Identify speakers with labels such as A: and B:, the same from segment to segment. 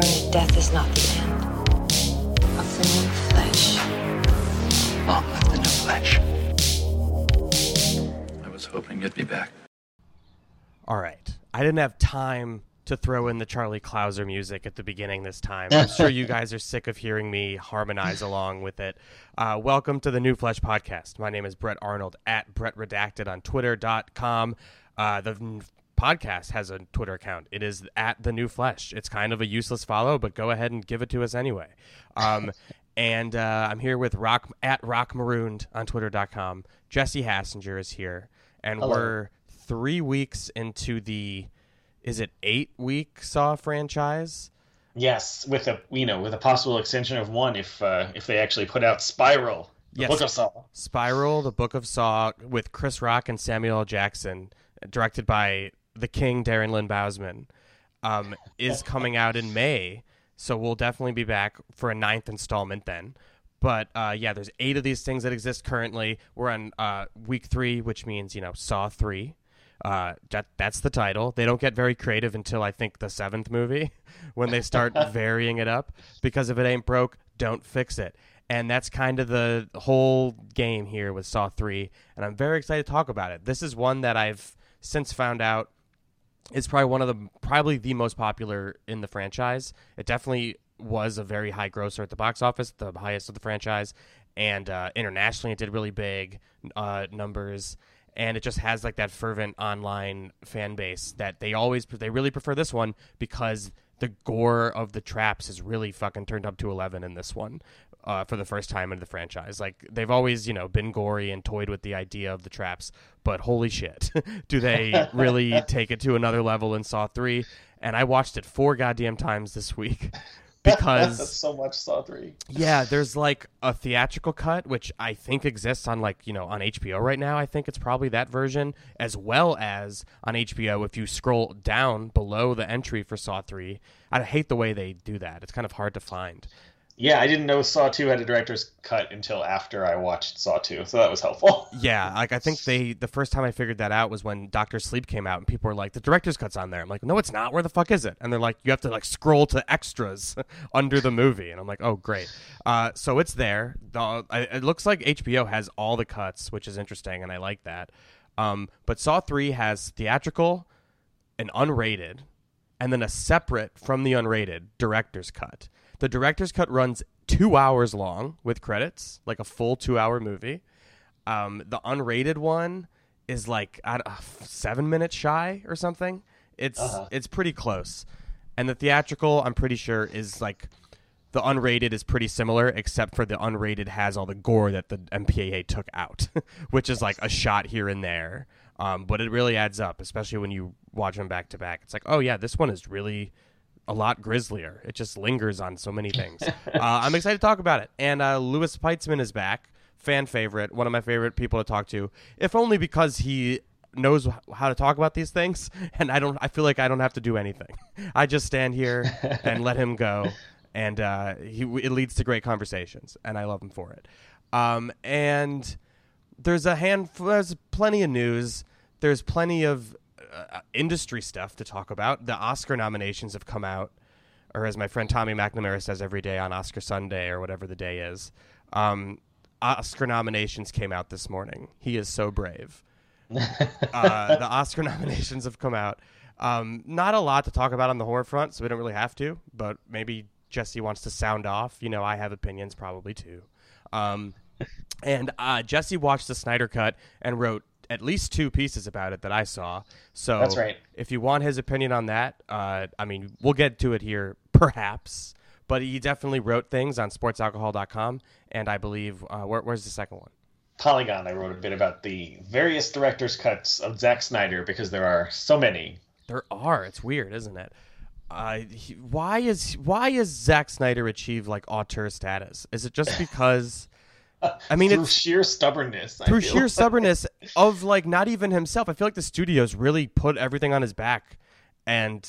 A: learn that death is not the end of the new flesh.
B: Long live the new flesh. I was hoping you'd be back.
C: All right. I didn't have time to throw in the Charlie Clouser music at the beginning this time. I'm sure you guys are sick of hearing me harmonize along with it. Uh, welcome to the New Flesh Podcast. My name is Brett Arnold at Brett Redacted on Twitter.com. Uh, the n- podcast has a Twitter account. It is at the New Flesh. It's kind of a useless follow, but go ahead and give it to us anyway. Um, and uh, I'm here with Rock at Rock Marooned on Twitter.com. Jesse Hassenger is here, and
D: Hello.
C: we're three weeks into the is it eight week Saw franchise?
D: Yes, with a you know with a possible extension of one if uh, if they actually put out Spiral, the
C: Yes.
D: Book of Saw.
C: Spiral, the Book of Saw, with Chris Rock and Samuel L. Jackson, directed by the King Darren Lynn Bousman, um, is coming out in May. So we'll definitely be back for a ninth installment then. But uh, yeah, there's eight of these things that exist currently. We're on uh, week three, which means you know Saw three. Uh, that that's the title. They don't get very creative until I think the seventh movie, when they start varying it up. Because if it ain't broke, don't fix it. And that's kind of the whole game here with Saw three. And I'm very excited to talk about it. This is one that I've since found out is probably one of the probably the most popular in the franchise. It definitely was a very high grosser at the box office, the highest of the franchise, and uh, internationally it did really big uh, numbers. And it just has like that fervent online fan base that they always they really prefer this one because the gore of the traps is really fucking turned up to eleven in this one. Uh, for the first time in the franchise, like they've always, you know, been gory and toyed with the idea of the traps, but holy shit, do they really take it to another level in Saw three? And I watched it four goddamn times this week
D: That's
C: because
D: so much Saw three.
C: yeah, there's like a theatrical cut which I think exists on like, you know, on HBO right now. I think it's probably that version as well as on HBO if you scroll down below the entry for Saw 3. I hate the way they do that. It's kind of hard to find.
D: Yeah, I didn't know Saw two had a director's cut until after I watched Saw two, so that was helpful.
C: Yeah, like I think they the first time I figured that out was when Doctor Sleep came out and people were like, "The director's cut's on there." I'm like, "No, it's not. Where the fuck is it?" And they're like, "You have to like scroll to extras under the movie." And I'm like, "Oh, great." Uh, so it's there. The, it looks like HBO has all the cuts, which is interesting, and I like that. Um, but Saw Three has theatrical, and unrated, and then a separate from the unrated director's cut. The director's cut runs two hours long with credits, like a full two hour movie. Um, the unrated one is like I uh, seven minutes shy or something. It's
D: Uh-huh.
C: it's pretty close, and the theatrical I'm pretty sure is like the unrated is pretty similar, except for the unrated has all the gore that the MPAA took out, which is like a shot here and there. Um, but it really adds up, especially when you watch them back to back. It's like, oh yeah, this one is really a lot grislier. It just lingers on so many things. uh, I'm excited to talk about it. And uh, Louis Peitzman is back, fan favorite, one of my favorite people to talk to, if only because he knows how to talk about these things and I don't I feel like I don't have to do anything. I just stand here and let him go and uh, he it leads to great conversations and I love him for it. Um, and there's a handful there's plenty of news. There's plenty of uh, industry stuff to talk about. The Oscar nominations have come out, or as my friend Tommy McNamara says every day on Oscar Sunday or whatever the day is. Um, Oscar nominations came out this morning. He is so brave. uh, the Oscar nominations have come out. Um, not a lot to talk about on the horror front, so we don't really have to. But maybe Jesse wants to sound off. You know, I have opinions probably too. Um, and uh, Jesse watched the Snyder Cut and wrote at least two pieces about it that I saw. So
D: That's right.
C: If you want his opinion on that, uh, I mean, we'll get to it here, perhaps. But he definitely wrote things on sportsalcohol.com, and I believe uh, where, where's the second one?
D: Polygon, I wrote a bit about the various director's cuts of Zack Snyder because there are so many.
C: There are. It's weird, isn't it? Uh, he, why is why is Zack Snyder achieve like auteur status? Is it just because? I mean,
D: through
C: it's
D: sheer stubbornness. I
C: through sheer stubbornness of like not even himself. I feel like the studios really put everything on his back, and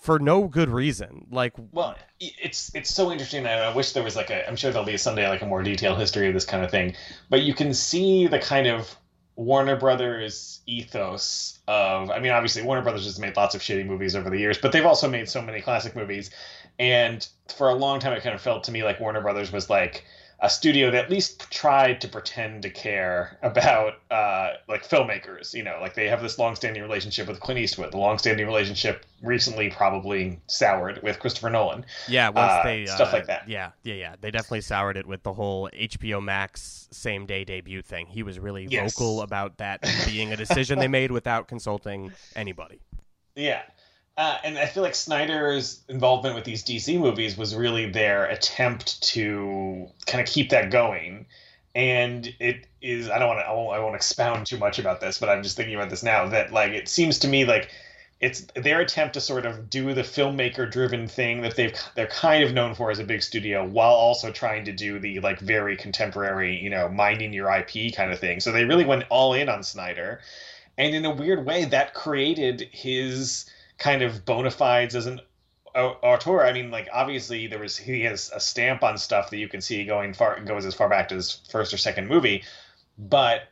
C: for no good reason. Like,
D: Well, it's it's so interesting, and I wish there was like a. I'm sure there'll be a someday like a more detailed history of this kind of thing, but you can see the kind of Warner Brothers ethos of I mean obviously Warner Brothers has made lots of shitty movies over the years, but they've also made so many classic movies. And for a long time it kind of felt to me like Warner Brothers was like a studio that at least tried to pretend to care about uh, like filmmakers. You know, like they have this long-standing relationship with Clint Eastwood. The long-standing relationship recently probably soured with Christopher Nolan.
C: Yeah, once
D: Uh,
C: they
D: stuff
C: uh,
D: like that.
C: Yeah, yeah, yeah. They definitely soured it with the whole HBO Max same day debut thing. He was really
D: Yes.
C: vocal about that being a decision they made without consulting anybody.
D: Yeah. Uh, and I feel like Snyder's involvement with these DC movies was really their attempt to kind of keep that going. And it is, I don't want to, I won't, expound too much about this, but I'm just thinking about this now that, like, it seems to me like it's their attempt to sort of do the filmmaker driven thing that they've, they're kind of known for as a big studio while also trying to do the, like, very contemporary, you know, minding your IP kind of thing. So they really went all in on Snyder. And in a weird way, that created his kind of bona fides as an au- auteur. I mean, like obviously there was he has a stamp on stuff that you can see going far goes as far back to his first or second movie, but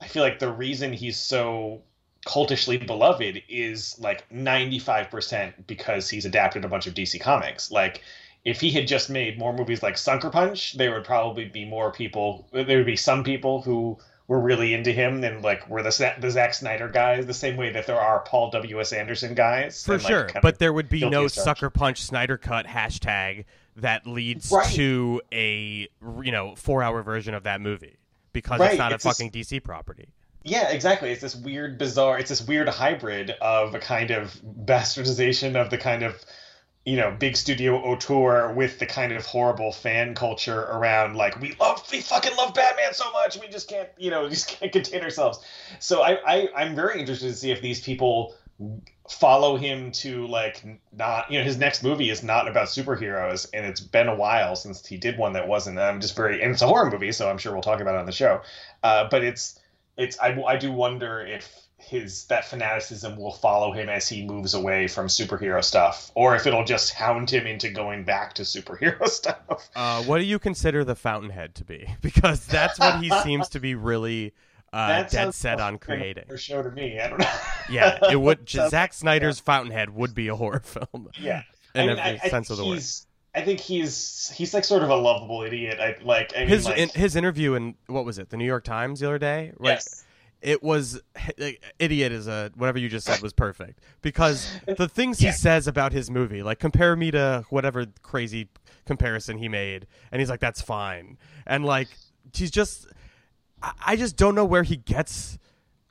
D: I feel like the reason he's so cultishly beloved is like 95% because he's adapted a bunch of DC comics. Like if he had just made more movies like Sucker Punch, there would probably be more people there would be some people who were really into him and like were the the Zack Snyder guys the same way that there are Paul W S Anderson guys
C: For
D: and, like,
C: sure. But there would be no sucker punch Snyder cut hashtag that leads
D: Right.
C: to a you know four hour version of that movie because
D: Right,
C: it's not
D: it's
C: a
D: this-
C: fucking DC property.
D: Yeah, exactly. It's this weird, bizarre. It's this weird hybrid of a kind of bastardization of the kind of, you know, big studio auteur with the kind of horrible fan culture around. Like we love, we fucking love Batman so much, we just can't, you know, just can't contain ourselves. So I, I, I'm very interested to see if these people follow him to like not you know his next movie is not about superheroes and it's been a while since he did one that wasn't i'm just very and it's a horror movie so i'm sure we'll talk about it on the show uh, but it's it's I, I do wonder if his that fanaticism will follow him as he moves away from superhero stuff or if it'll just hound him into going back to superhero stuff
C: Uh, what do you consider the Fountainhead to be? Because that's what he seems to be really uh, dead set on creating.
D: horror show to me i don't know
C: Yeah, it would. Zack Snyder's Fountainhead would be a horror film
D: yeah
C: in
D: I mean,
C: every
D: I- I
C: sense
D: think
C: of the word.
D: he's- I think he's he's like sort of a lovable idiot. I like I mean,
C: His
D: like,
C: in, his interview in what was it? The New York Times the other day. right?
D: yes.
C: It was idiot is a whatever you just said was perfect. Because the things
D: Yeah.
C: he says about his movie like compare me to whatever crazy comparison he made and he's like that's fine. And like he's just I, just don't know where he gets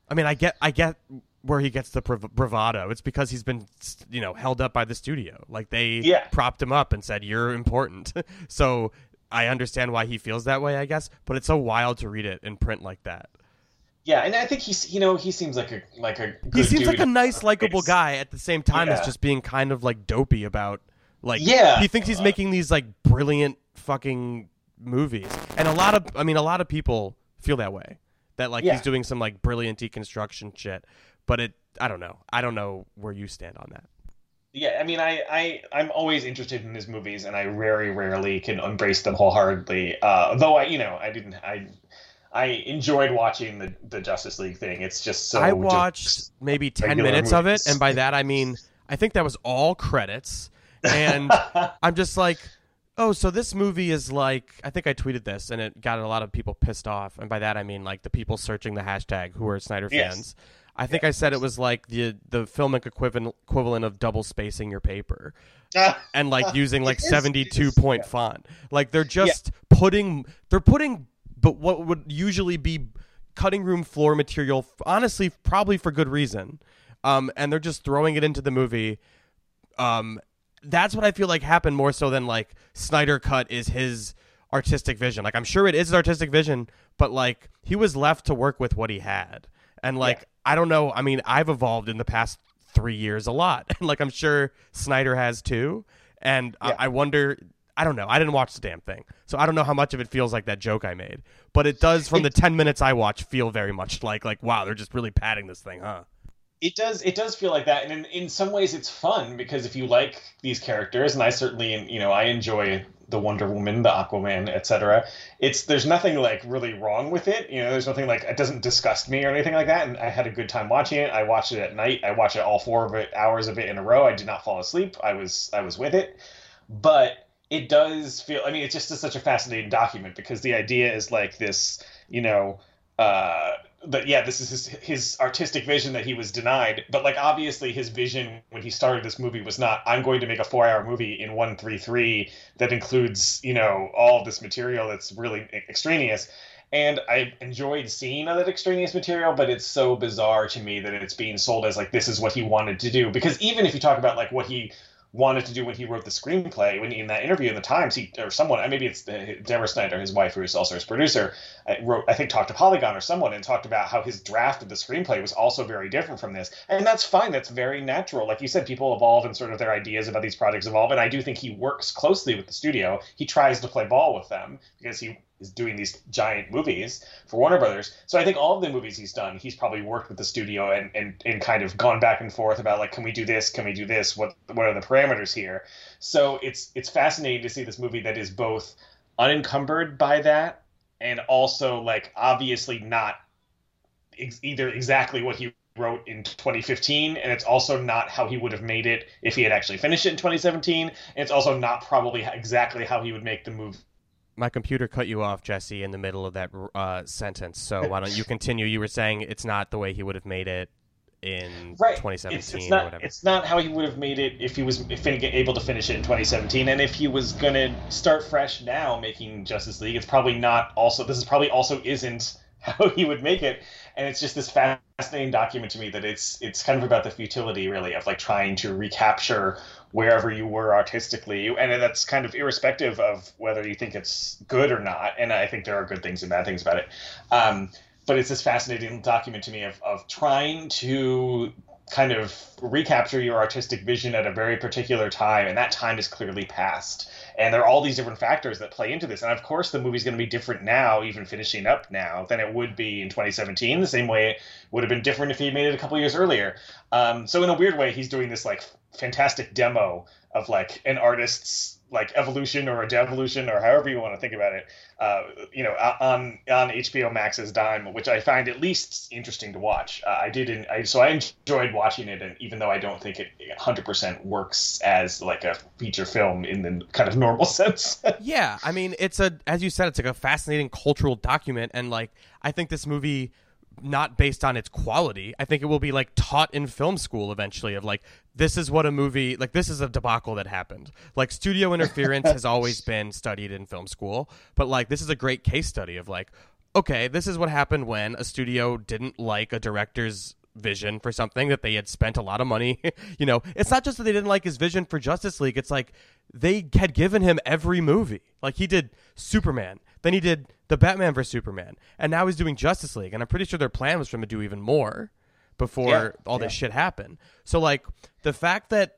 C: I mean I get I get where he gets the brav- bravado. It's because he's been you know held up by the studio. Like they
D: Yeah.
C: propped him up and said you're important. So I understand why he feels that way I guess but it's so wild to read it in print like that
D: Yeah, and I think he's you know he seems like a like a
C: he seems
D: dude.
C: like a nice, likable guy at the same time as just being kind of like dopey about like
D: Yeah.
C: he thinks he's making these like brilliant fucking movies. And a lot of I mean a lot of people feel that way. That like
D: Yeah.
C: he's doing some like brilliant deconstruction shit. But it I don't know. I don't know where you stand on that.
D: Yeah, I mean, I, I, I'm always interested in his movies, and I very rarely can embrace them wholeheartedly. Uh, though I, you know, I didn't, I, I enjoyed watching the the Justice League thing. It's just so.
C: I watched maybe 10
D: regular
C: minutes of it and by that I mean I think that was all credits and I'm just like, oh, so this movie is like, I think I tweeted this and it got a lot of people pissed off. And by that, I mean like the people searching the hashtag who are Snyder
D: Yes.
C: fans. I think I said it was like the the filmic equivalent equivalent of double spacing your paper and like using like 72
D: it is,
C: point
D: yeah.
C: font. Like they're just putting they're putting but what would usually be cutting room floor material honestly probably for good reason. Um and they're just throwing it into the movie um that's what I feel like happened more so than like Snyder cut is his artistic vision. Like I'm sure it is his artistic vision, but like he was left to work with what he had. And like
D: Yeah.
C: I don't know, I mean, I've evolved in the past 3 years a lot. And like I'm sure Snyder has too. And
D: Yeah.
C: I, I wonder I don't know. I didn't watch the damn thing. So I don't know how much of it feels like that joke I made. But it does from the 10 minutes I watch feel very much like like wow, they're just really padding this thing, huh?
D: it does it does feel like that and in, in some ways it's fun because if you like these characters and i certainly you know i enjoy the Wonder Woman, the Aquaman, etc. It's there's nothing like really wrong with it. You know, there's nothing like it doesn't disgust me or anything like that. And I had a good time watching it. I watched it at night. I watched it all four of it hours of it in a row. I did not fall asleep. I was I was with it, but it does feel. I mean, it's just such a fascinating document because the idea is like this. You know. Uh, but yeah, this is his, his artistic vision that he was denied. But like obviously, his vision when he started this movie was not I'm going to make a four hour movie in one three three that includes you know all this material that's really extraneous. And I enjoyed seeing all that extraneous material, but it's so bizarre to me that it's being sold as like this is what he wanted to do. Because even if you talk about like what he wanted to do when he wrote the screenplay. When in that interview in the Times, he or someone, maybe it's Deborah Snyder, his wife, who is also his producer, uh, wrote, I think, talked to Polygon or someone and talked about how his draft of the screenplay was also very different from this, and that's fine. That's very natural. Like you said, people evolve and sort of their ideas about these projects evolve, and I do think he works closely with the studio. He tries to play ball with them because he is doing these giant movies for Warner Brothers. So I think all of the movies he's done, he's probably worked with the studio and, and, and kind of gone back and forth about like, can we do this? Can we do this? What what are the parameters here? So it's it's fascinating to see this movie that is both unencumbered by that and also like obviously not ex- either exactly what he wrote in 2015 and it's also not how he would have made it if he had actually finished it in 2017 and it's also not probably exactly how he would make the movie
C: my computer cut you off, Jesse, in the middle of that uh, sentence. So why don't you continue? You were saying it's not the way he would have made it in
D: right.
C: 2017
D: it's, it's not,
C: or whatever.
D: It's not how he would have made it if he was able to finish it in 2017, and if he was going to start fresh now making Justice League, it's probably not. Also, this is probably also isn't how he would make it, and it's just this fascinating document to me that it's it's kind of about the futility, really, of like trying to recapture wherever you were artistically and that's kind of irrespective of whether you think it's good or not and i think there are good things and bad things about it. Um, but it's this fascinating document to me of, of trying to kind of recapture your artistic vision at a very particular time and that time is clearly past. And there are all these different factors that play into this. And of course the movie's going to be different now even finishing up now than it would be in 2017 the same way it would have been different if he made it a couple years earlier. Um, so in a weird way he's doing this like fantastic demo of like an artist's like evolution or a devolution or however you want to think about it uh, you know on on hbo max's dime which i find at least interesting to watch. Uh, i did in, I, so i enjoyed watching it and even though i don't think it 100% works as like a feature film in the kind of normal sense.
C: Yeah i mean it's a as you said it's like a fascinating cultural document and like i think this movie not based on its quality. I think it will be like taught in film school eventually of like this is what a movie like this is a debacle that happened. Like studio interference has always been studied in film school, but like this is a great case study of like okay, this is what happened when a studio didn't like a director's vision for something that they had spent a lot of money. you know, it's not just that they didn't like his vision for Justice League, it's like they had given him every movie. Like he did Superman, then he did the Batman vs Superman, and now he's doing Justice League, and I'm pretty sure their plan was for him to do even more before yeah, all this shit happened. So like the fact that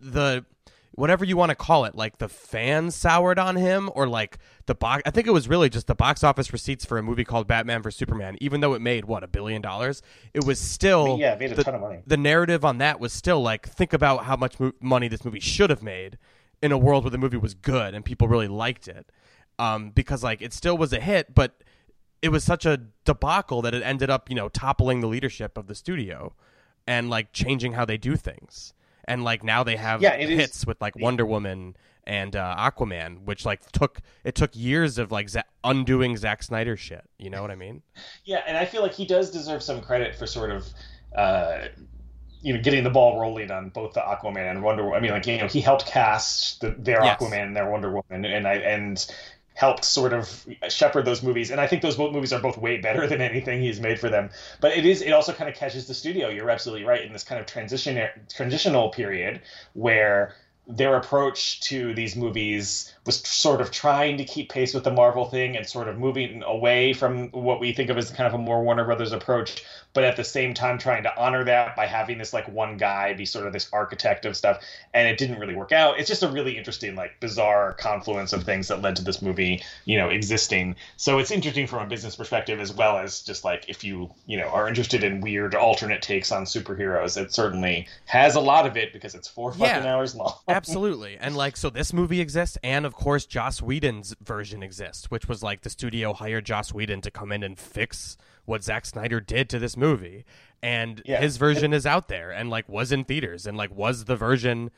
C: the whatever you want to call it, like the fans soured on him, or like the box. I think it was really just the box office receipts for a movie called Batman vs Superman. Even though it made what a billion dollars, it was still
D: yeah, it made a
C: the,
D: ton of money.
C: The narrative on that was still like think about how much mo- money this movie should have made in a world where the movie was good and people really liked it um, because like it still was a hit, but it was such a debacle that it ended up you know toppling the leadership of the studio and like changing how they do things. And like now they have
D: yeah,
C: hits
D: is,
C: with like Wonder Woman and uh, Aquaman, which like took it took years of like Z- undoing Zack Snyder shit. You know what I mean?
D: Yeah, and I feel like he does deserve some credit for sort of. Uh, you know, getting the ball rolling on both the Aquaman and Wonder Woman. I mean, like you know, he helped cast the, their yes. Aquaman and their Wonder Woman, and I and helped sort of shepherd those movies. And I think those movies are both way better than anything he's made for them. But it is it also kind of catches the studio. You're absolutely right in this kind of transition transitional period where their approach to these movies was sort of trying to keep pace with the Marvel thing and sort of moving away from what we think of as kind of a more Warner Brothers approach, but at the same time trying to honor that by having this like one guy be sort of this architect of stuff. And it didn't really work out. It's just a really interesting, like bizarre confluence of things that led to this movie, you know, existing. So it's interesting from a business perspective as well as just like if you, you know, are interested in weird alternate takes on superheroes, it certainly has a lot of it because it's four
C: Yeah.
D: fucking hours long.
C: Absolutely. And like so this movie exists and of course Joss Whedon's version exists, which was like the studio hired Joss Whedon to come in and fix what Zack Snyder did to this movie. And
D: Yeah.
C: his version is out there and like was in theaters and like was the version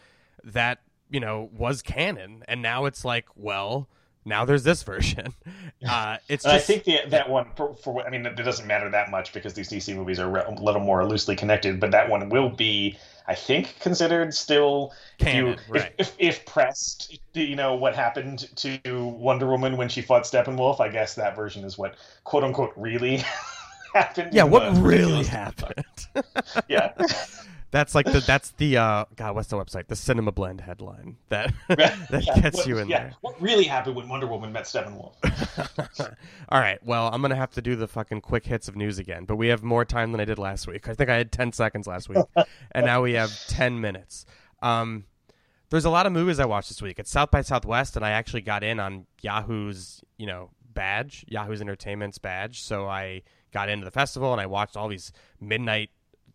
C: that, you know, was canon. And now it's like, well, now there's this version. Uh it's
D: And I think the, that one, for, for what- I mean, it doesn't matter that much because these DC movies are re- a little more loosely connected. But that one will be, I think, considered still if you-
C: Canon,
D: if, if, if pressed. You know what happened to Wonder Woman when she fought Steppenwolf? I guess that version is what quote unquote really happened.
C: Yeah, what really happened?
D: Yeah.
C: That's like the that's the uh God, what's the website? The Cinema Blend headline that that
D: Yeah,
C: gets
D: what-
C: you in
D: yeah.
C: there.
D: What really happened when Wonder Woman met Steppenwolf?
C: All right. Well, I'm gonna have to do the fucking quick hits of news again, but we have more time than I did last week. I think I had 10 seconds last week, and now we have 10 minutes. Um, there's a lot of movies I watched this week. It's South by Southwest, and I actually got in on Yahoo's, you know, badge, Yahoo's Entertainment's badge. So I got into the festival and I watched all these midnight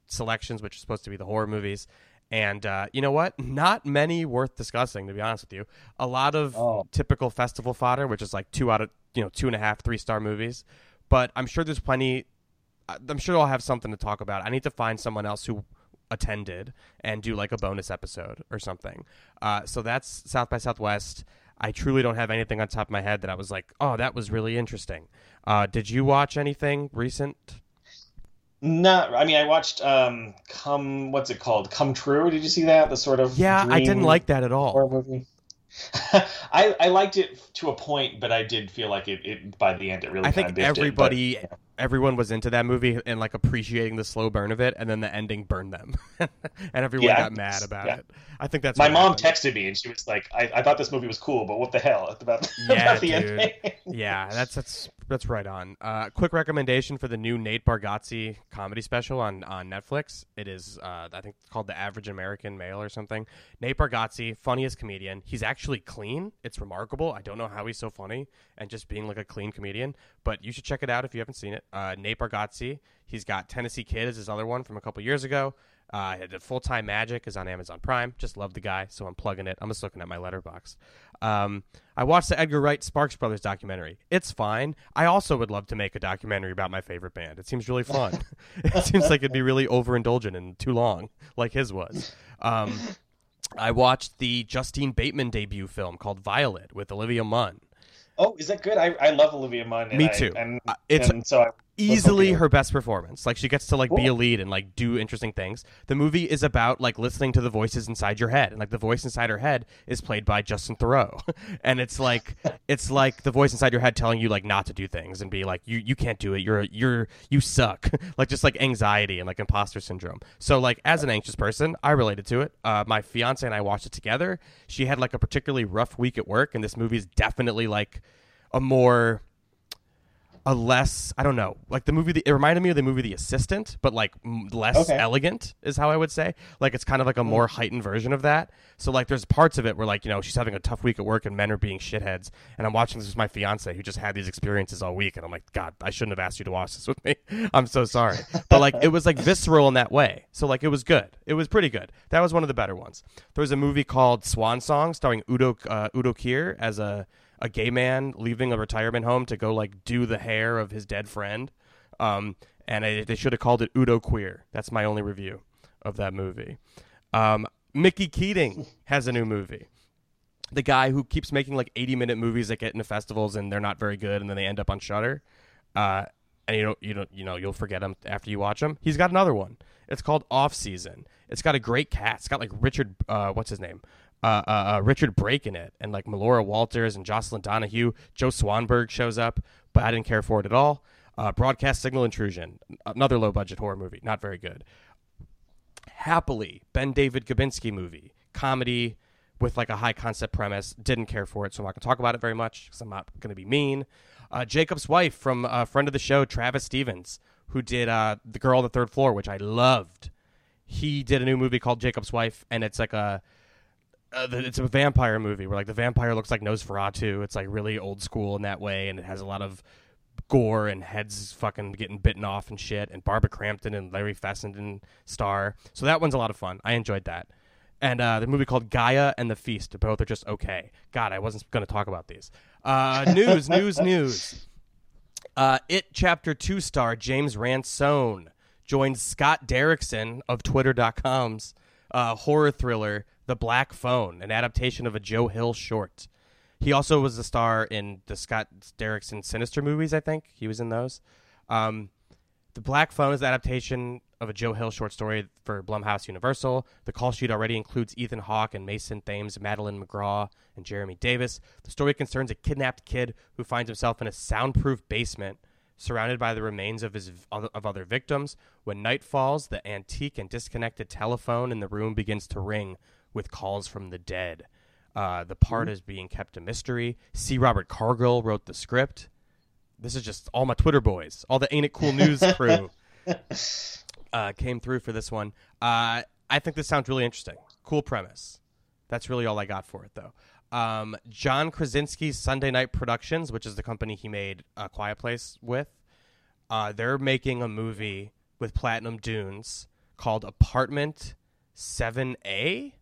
C: selections, which are supposed to be the horror movies. And uh, you know what? Not many worth discussing, to be honest with you. A lot of
D: Oh.
C: typical festival fodder, which is like two out of you know two and a half, three star movies. But I'm sure there's plenty. I- I'm sure I'll have something to talk about. I need to find someone else who attended and do like a bonus episode or something. Uh, so that's South by Southwest. I truly don't have anything on top of my head that I was like, oh, that was really interesting. Uh, did you watch anything recent?
D: Not. I mean, I watched um, Come. What's it called? Come True. Did you see that? The sort of
C: Yeah, I didn't like that at all.
D: horror movie. I I liked it to a point, but I did feel like it, it by the end it really.
C: I think
D: kinda it,
C: everybody,
D: but-
C: everyone was into that movie and like appreciating the slow burn of it, and then the ending burned them, and everyone
D: Yeah.
C: got mad about
D: Yeah.
C: it. I think that's
D: my mom
C: happened.
D: texted me and she was like, I, "I thought this movie was cool, but what the hell about,
C: Yeah,
D: about the ending?"
C: yeah, that's that's that's right on. Uh, quick recommendation for the new Nate Bargatze comedy special on on Netflix. It is, uh, I think, it's called The Average American Male or something. Nate Bargatze, funniest comedian. He's actually clean. It's remarkable. I don't know how he's so funny and just being like a clean comedian. But you should check it out if you haven't seen it. Uh, Nate Bargatze. He's got Tennessee Kid as his other one from a couple years ago. Uh, the Full Time Magic is on Amazon Prime. Just love the guy, so I'm plugging it. I'm just looking at my Letterboxd. Um, I watched the Edgar Wright Sparks Brothers documentary. It's fine. I also would love to make a documentary about my favorite band. It seems really fun. it seems like it'd be really overindulgent and too long, like his was. Um, I watched the Justine Bateman debut film called Violet with Olivia Munn.
D: Oh, is that good? I, I love Olivia Munn. And
C: Me
D: I-
C: too.
D: and,
C: Uh, it's
D: and so I,
C: easily her best performance. Like she gets to like be a lead and like do interesting things. The movie is about like listening to the voices inside your head, and like the voice inside her head is played by Justin Theroux, and it's like it's like the voice inside your head telling you like not to do things and be like you you can't do it. You're you're you suck. like just like anxiety and like imposter syndrome. So like as an anxious person, I related to it. Uh, my fiance and I watched it together. She had like a particularly rough week at work, and this movie is definitely like a more a less I don't know like the movie. The, it reminded me of the movie The Assistant, but like m- less
D: Okay.
C: elegant is how I would say. Like it's kind of like a more heightened version of that. So like there's parts of it where like you know she's having a tough week at work and men are being shitheads, and I'm watching this with my fiance who just had these experiences all week, and I'm like, God, I shouldn't have asked you to watch this with me. I'm so sorry, but like it was like visceral in that way. So like it was good. It was pretty good. That was one of the better ones. There was a movie called Swan Song starring Udo uh, Udo Kier as a a gay man leaving a retirement home to go like do the hair of his dead friend. Um, and I, they should have called it Udo Queer. That's my only review of that movie. Um, Mickey Keating has a new movie. The guy who keeps making like 80 minute movies that get into festivals and they're not very good and then they end up on Shudder. Uh, and you don't, you don't, you know, you'll forget him after you watch him. He's got another one. It's called Off Season. It's got a great cast. It's got like Richard, uh, what's his name? Uh, uh, uh, Richard Brake in it, and like Melora Walters and Jocelin Donahue. Joe Swanberg shows up, but I didn't care for it at all. Uh, Broadcast Signal Intrusion, another low budget horror movie, not very good. Happily, Ben David Grabinski movie, comedy with like a high concept premise. Didn't care for it, so I'm not going to talk about it very much because I'm not going to be mean. Uh, Jacob's wife from a friend of the show, Travis Stevens. who did uh, The Girl on the Third Floor, which I loved. He did a new movie called Jacob's Wife, and it's like a uh, the- it's a vampire movie where like the vampire looks like Nosferatu. It's like really old school in that way, and it has a lot of gore and heads fucking getting bitten off and shit. And Barbara Crampton and Larry Fessenden star. So that one's a lot of fun. I enjoyed that. And uh, the movie called Gaia and the Feast. Both are just okay. God, I wasn't going to talk about these. Uh, news, news, news. Uh, it Chapter 2 star James Ransone joins Scott Derrickson of Twitter.com's uh, horror thriller The Black Phone, an adaptation of a Joe Hill short. He also was the star in the Scott Derrickson Sinister movies, I think. He was in those. Um, the Black Phone is adaptation of a Joe Hill short story for Blumhouse Universal. The call sheet already includes Ethan Hawke and Mason Thames, Madeleine McGraw, and Jeremy Davies. The story concerns a kidnapped kid who finds himself in a soundproof basement surrounded by the remains of his of other victims. When night falls, the antique and disconnected telephone in the room begins to ring with calls from the dead. Uh, the part is being kept a mystery. C. Robert Cargill wrote the script. This is just all my Twitter boys, all the Ain't It Cool News crew uh, came through for this one. Uh, I think this sounds really interesting. Cool premise. That's really all I got for it, though. Um, John Krasinski's Sunday Night Productions, which is the company he made A Quiet Place with, uh, they're making a movie with Platinum Dunes called Apartment 7A.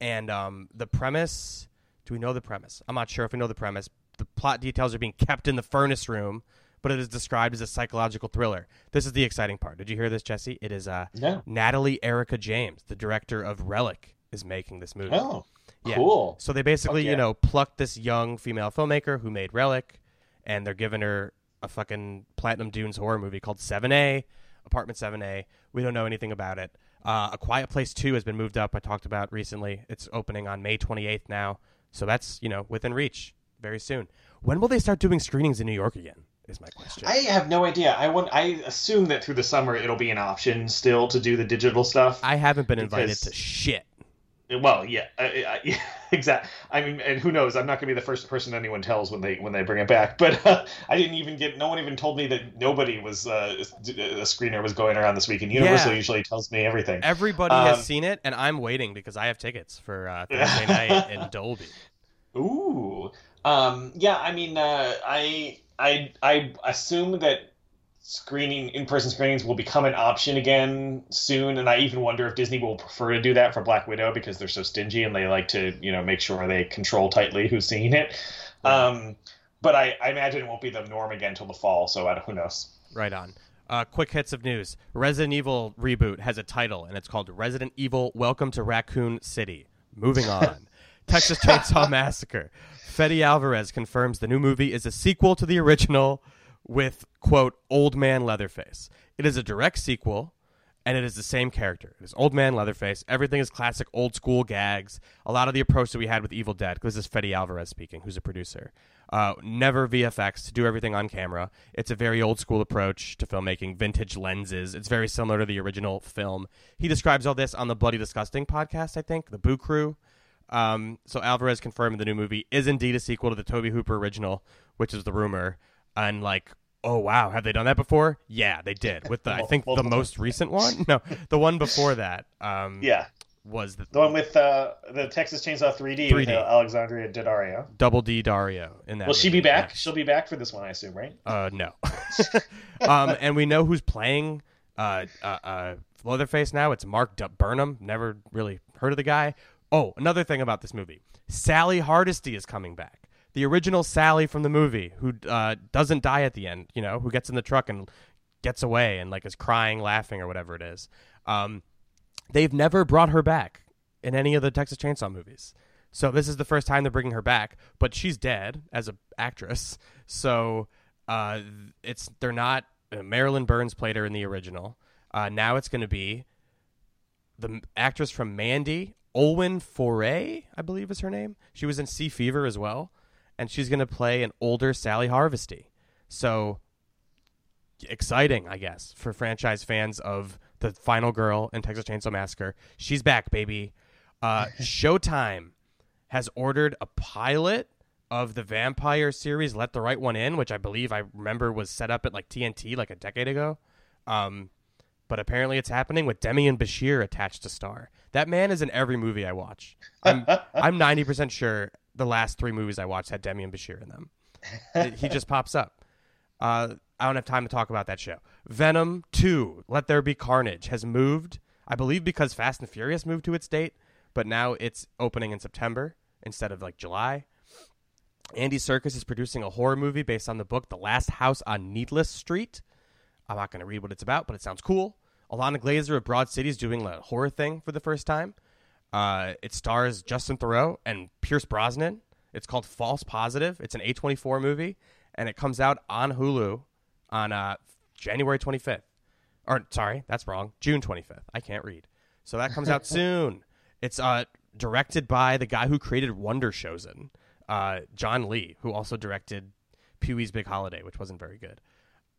C: And um, the premise do we know the premise? I'm not sure if we know the premise. The plot details are being kept in the furnace room, but it is described as a psychological thriller. This is the exciting part. Did you hear this, Jesse? It is uh,
D: No.
C: Natalie Erica James, the director of Relic, is making this movie.
D: Oh,
C: Yeah.
D: cool.
C: So they basically,
D: yeah.
C: you know, plucked this young female filmmaker who made Relic, and they're giving her a fucking Platinum Dunes horror movie called 7A, Apartment 7A. We don't know anything about it. Uh, a Quiet Place 2 has been moved up. I talked about recently. It's opening on May 28th now. So that's, you know, within reach very soon. When will they start doing screenings in New York again? Is my question.
D: I have no idea. I want. I assume that through the summer it'll be an option still to do the digital stuff.
C: I haven't been invited to shit.
D: Well, yeah, I, I, yeah, exactly. I mean, and who knows? I'm not going to be the first person anyone tells when they when they bring it back. But uh, I didn't even get. No one even told me that nobody was uh, a screener was going around this weekend Universal
C: Yeah.
D: usually tells me everything.
C: Everybody
D: Um,
C: has seen it, and I'm waiting because I have tickets for uh, Thursday night in Dolby.
D: Ooh, um, yeah. I mean, uh, I I I assume that screening in-person screenings will become an option again soon, and I even wonder if Disney will prefer to do that for Black Widow because they're so stingy and they like to you know make sure they control tightly who's seeing it. Um, but I, I imagine it won't be the norm again until the fall. So I don't, who knows?
C: Right on. Uh, quick hits of news. Resident Evil reboot has a title, and it's called Resident Evil Welcome to Raccoon City. Moving on. Texas Chainsaw Massacre. Fede Alvarez confirms the new movie is a sequel to the original with, quote, Old Man Leatherface. It is a direct sequel, and it is the same character. It is Old Man Leatherface. Everything is classic old school gags. A lot of the approach that we had with Evil Dead, this is Freddy Alvarez speaking, who's a producer. Uh, never VFX to do everything on camera. It's a very old school approach to filmmaking, vintage lenses. It's very similar to the original film. He describes all this on the Bloody Disgusting podcast, I think, the Boo Crew. Um, so Alvarez confirmed the new movie is indeed a sequel to the Tobe Hooper original, which is the rumor. And like, oh wow, have they done that before? Yeah, they did. With the I think the most recent one. No, the one before that. Um,
D: Yeah,
C: was the,
D: the one with uh, the Texas Chainsaw 3D, with
C: 3D.
D: uh, Alexandria Daddario.
C: Double D Dario in that.
D: Will she be back?
C: Yeah.
D: She'll be back for this one, I assume, right?
C: Uh, no. um, and we know who's playing uh, uh, uh, Leatherface now. It's Mark D- Burnham. Never really heard of the guy. Oh, another thing about this movie Sally Hardesty is coming back. The original Sally from the movie, who uh, doesn't die at the end, you know, who gets in the truck and gets away and like is crying, laughing, or whatever it is. Um, they've never brought her back in any of the Texas Chainsaw movies. So this is the first time they're bringing her back, but she's dead as an actress. So uh, it's they're not. Uh, Marilyn Burns played her in the original. Uh, now it's going to be the actress from Mandy, Olwen Fouéré, I believe is her name. She was in Sea Fever as well, and she's going to play an older Sally Hardesty. So exciting, I guess, for franchise fans of the final girl in Texas Chainsaw Massacre. She's back, baby. Uh, Showtime has ordered a pilot of the vampire series Let the Right One In, which I believe I remember was set up at like TNT like a decade ago. Um, but apparently it's happening with Demián Bichir attached to star. That man is in every movie I watch. I'm I'm ninety percent sure the last three movies I watched had Demián Bichir in them. He just pops up. Uh, I don't have time to talk about that show. Venom Two, Let There Be Carnage, has moved. I believe because Fast and Furious moved to its date, but now it's opening in September instead of like July. Andy Serkis is producing a horror movie based on the book The Last House on Needless Street. I'm not going to read what it's about, but it sounds cool. Ilana Glazer of Broad City is doing a horror thing for the first time. Uh, it stars Justin Theroux and Pierce Brosnan. It's called False Positive. It's an A24 movie, and it comes out on Hulu on uh, January 25th. Or, sorry, that's wrong. June 25th. I can't read. So that comes out soon. It's uh, directed by the guy who created Wonder Showzen, uh, John Lee, who also directed Pee Wee's Big Holiday, which wasn't very good.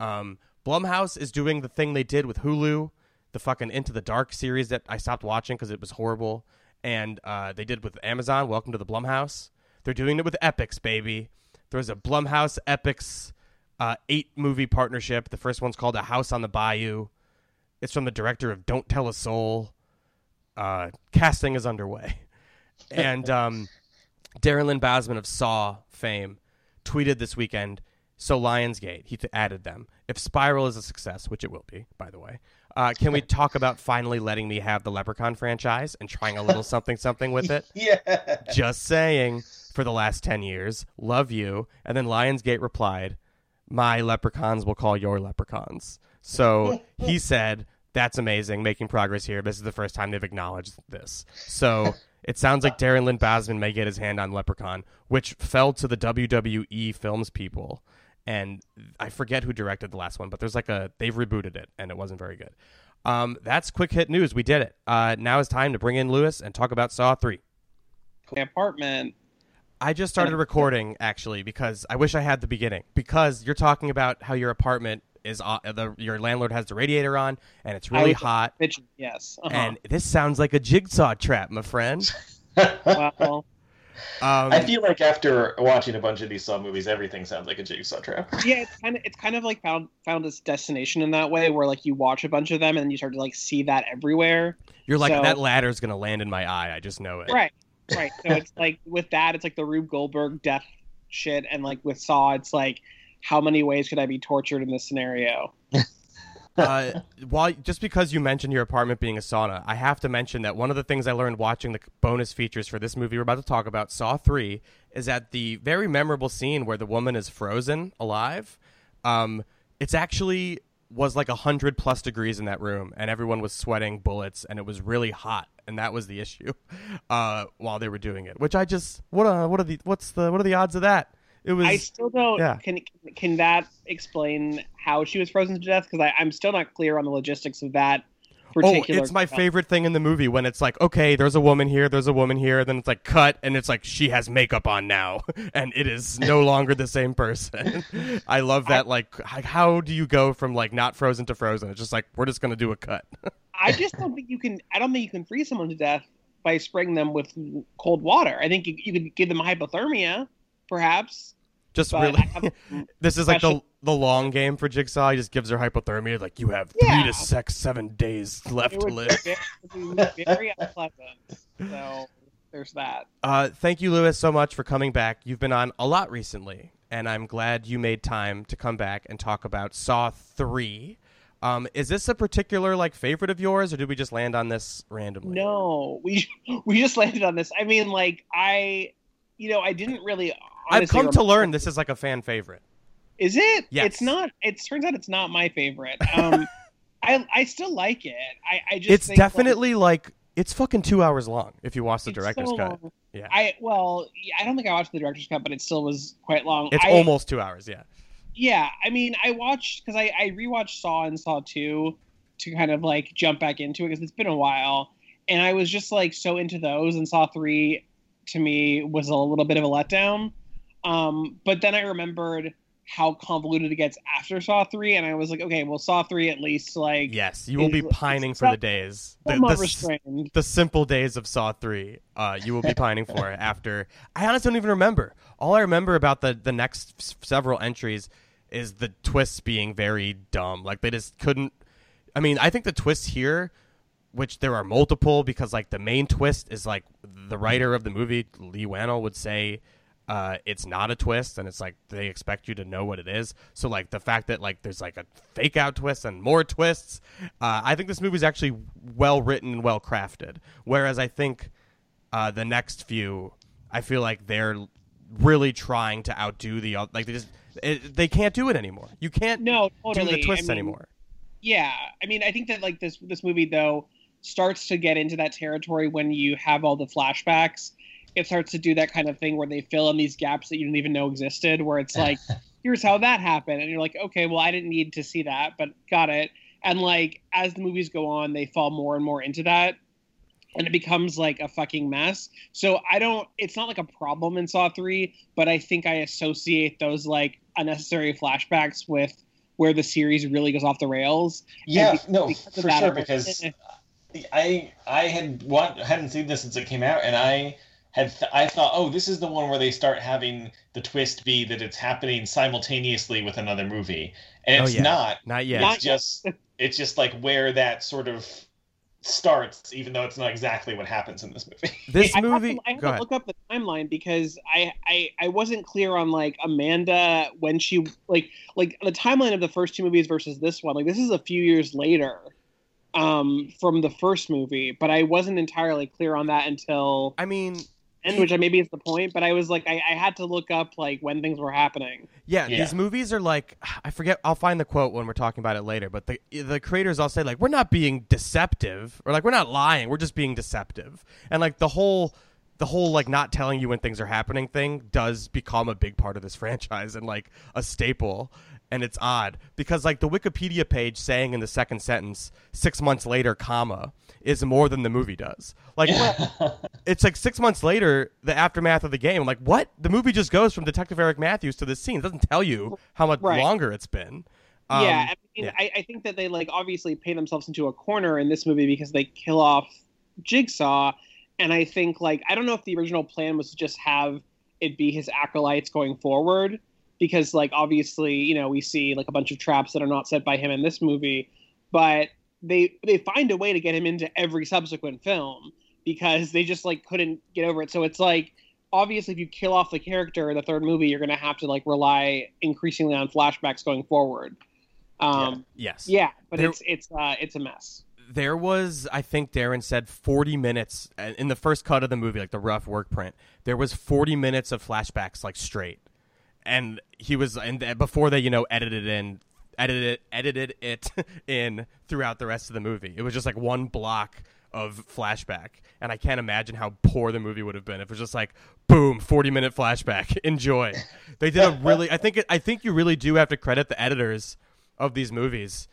C: Um, Blumhouse is doing the thing they did with Hulu, the fucking Into the Dark series that I stopped watching because it was horrible, and uh, they did with Amazon. Welcome to the Blumhouse. They're doing it with Epix, baby. There's a Blumhouse Epix uh, eight movie partnership. The first one's called A House on the Bayou. It's from the director of Don't Tell a Soul. Uh, casting is underway, and um, Darren Lynn Bousman of Saw fame tweeted this weekend. So Lionsgate, he th- added them. If Spiral is a success, which it will be, by the way, uh, can we talk about finally letting me have the Leprechaun franchise and trying a little something something with it?
D: yeah.
C: Just saying. For the last ten years, love you. And then Lionsgate replied, "My leprechauns will call your leprechauns." So he said, "That's amazing, making progress here. This is the first time they've acknowledged this." So it sounds like Darren Lynn Bousman may get his hand on Leprechaun, which fell to the WWE Films people. And I forget who directed the last one, but there's like a they've rebooted it, and it wasn't very good. Um, that's quick hit news. We did it. Uh, now it's time to bring in Louis and talk about Saw Three.
E: Apartment.
C: I just started recording actually because I wish I had the beginning because you're talking about how your apartment is uh, the your landlord has the radiator on and it's really hot
E: Bitch, yes. Uh-huh.
C: and this sounds like a jigsaw trap, my friend.
E: well,
C: Um,
D: I feel like after watching a bunch of these Saw movies, everything sounds like a jigsaw trap.
E: yeah, it's kind of it's kind of like found found its destination in that way, where like you watch a bunch of them and you start to like see that everywhere.
C: you're like
E: so-
C: that ladder's gonna land in my eye. I just know it.
E: Right, right. So it's like with that, it's like the Rube Goldberg death shit, and like with Saw, it's like how many ways could I be tortured in this scenario?
C: uh, while just because you mentioned your apartment being a sauna, I have to mention that one of the things I learned watching the bonus features for this movie we're about to talk about, Saw Three, is that the very memorable scene where the woman is frozen alive. Um, it's actually was like a hundred plus degrees in that room, and everyone was sweating bullets, and it was really hot, and that was the issue uh, while they were doing it. Which I just what uh, what are the what's the what are the odds of that? It was
E: I still don't.
C: yeah.
E: Can can that explain how she was frozen to death? Because I'm still not clear on the logistics of that particular.
C: Oh, it's my favorite thing in the movie when it's like, okay, there's a woman here, there's a woman here, then it's like cut, and it's like she has makeup on now, and it is no longer the same person. I love that. Like, how do you go from like not frozen to frozen? It's just like we're just gonna do a cut.
E: I just don't think you can. I don't think you can freeze someone to death by spraying them with cold water. I think you, you could give them hypothermia, perhaps.
C: Just
E: But
C: really, this is like the the long game for Jigsaw. He just gives her hypothermia. Like you have three
E: Yeah.
C: to six, seven days left to live.
E: very, very unpleasant. So there's that.
C: Uh, thank you, Louis, so much for coming back. You've been on a lot recently, and I'm glad you made time to come back and talk about Saw Three. Um, is this a particular like favorite of yours, or did we just land on this randomly?
E: No, we we just landed on this. I mean, like I, you know, I didn't really.
C: I've come to learn this is like a fan favorite.
E: Is it?
C: Yes.
E: It's not. It turns out it's not my favorite. Um, I I still like it. I I just
C: It's
E: think, like,
C: definitely like it's fucking two hours long if you watch the director's
E: so
C: cut.
E: long.
C: Yeah,
E: I well, I don't think I watched the director's cut, but it still was quite long.
C: it's
E: I,
C: almost two hours. Yeah,
E: Yeah, I mean, I watched because I I rewatched Saw and Saw Two to kind of like jump back into it because it's been a while, and I was just like so into those, and Saw Three to me was a little bit of a letdown. Um, but then I remembered how convoluted it gets after Saw Three, and I was like, okay, well, Saw Three at least like
C: yes, you will be pining for the days. The, the the simple days of Saw Three, uh, you will be pining for after. I honestly don't even remember. All I remember about the the next several entries is the twists being very dumb. Like they just couldn't. I mean, I think the twist here, which there are multiple, because like the main twist is like the writer of the movie, Leigh Whannell, would say uh, it's not a twist, and it's like they expect you to know what it is. So like the fact that like there's like a fake out twist and more twists, uh, I think this movie is actually well written and well crafted. Whereas I think uh, the next few, I feel like they're really trying to outdo the like they just it, they can't do it anymore. You can't
E: No,
C: do
E: totally.
C: the twists
E: I mean,
C: anymore.
E: Yeah, I mean, I think that like this this movie though starts to get into that territory when you have all the flashbacks. It starts to do that kind of thing where they fill in these gaps that you didn't even know existed. Where it's like, here's how that happened, and you're like, okay, well, I didn't need to see that, but got it. And like as the movies go on, they fall more and more into that, and it becomes like a fucking mess. So I don't. It's not like a problem in Saw three, but I think I associate those like unnecessary flashbacks with where the series really goes off the rails.
D: Yeah, no,
E: because
D: for sure. Because
E: eh.
D: I I had want, hadn't seen this since it came out, and I had th- I thought, oh, this is the one where they start having the twist be that it's happening simultaneously with another movie, and
C: Oh,
D: it's
C: yeah.
D: not.
C: Not yet.
D: It's just it's just like where that sort of starts, even though it's not exactly what happens in this movie.
C: this
E: I have
C: movie.
E: to, I have to look up the timeline because I, I I wasn't clear on like Amanda when she like like the timeline of the first two movies versus this one. Like this is a few years later um from the first movie, but I wasn't entirely clear on that until
C: I mean,
E: end, which maybe is the point. But I was like I, I had to look up like when things were happening.
C: Yeah,
D: Yeah.
C: these movies are like I forget. I'll find the quote when we're talking about it later. But the the creators all say like we're not being deceptive or like we're not lying. We're just being deceptive. And like the whole the whole like not telling you when things are happening thing does become a big part of this franchise and like a staple. And it's odd because like the Wikipedia page saying in the second sentence six months later, comma is more than the movie does. Like it's like six months later, the aftermath of the game. I'm like, what? The movie just goes from Detective Eric Matthews to this scene. It doesn't tell you how much
E: Right.
C: longer it's been. Um,
E: yeah, I, mean,
C: yeah.
E: I, I think that they like obviously pay themselves into a corner in this movie because they kill off Jigsaw, and I think like I don't know if the original plan was to just have it be his acolytes going forward because like obviously you know we see like a bunch of traps that are not set by him in this movie, but they they find a way to get him into every subsequent film because they just like couldn't get over it. So it's like obviously if you kill off the character in the third movie, you're gonna have to like rely increasingly on flashbacks going forward. Um,
C: yes.
E: yeah, but
C: There-
E: it's it's uh, it's a mess.
C: There was, I think Darren said 40 minutes uh, in the first cut of the movie, like the rough work print. There was 40 minutes of flashbacks, like straight. And he was, and before they, you know, edited in, edited it, edited it in throughout the rest of the movie. It was just like one block of flashback. And I can't imagine how poor the movie would have been if it was just like, boom, 40 minute flashback. Enjoy. They did a really, I think, it, I think you really do have to credit the editors of these movies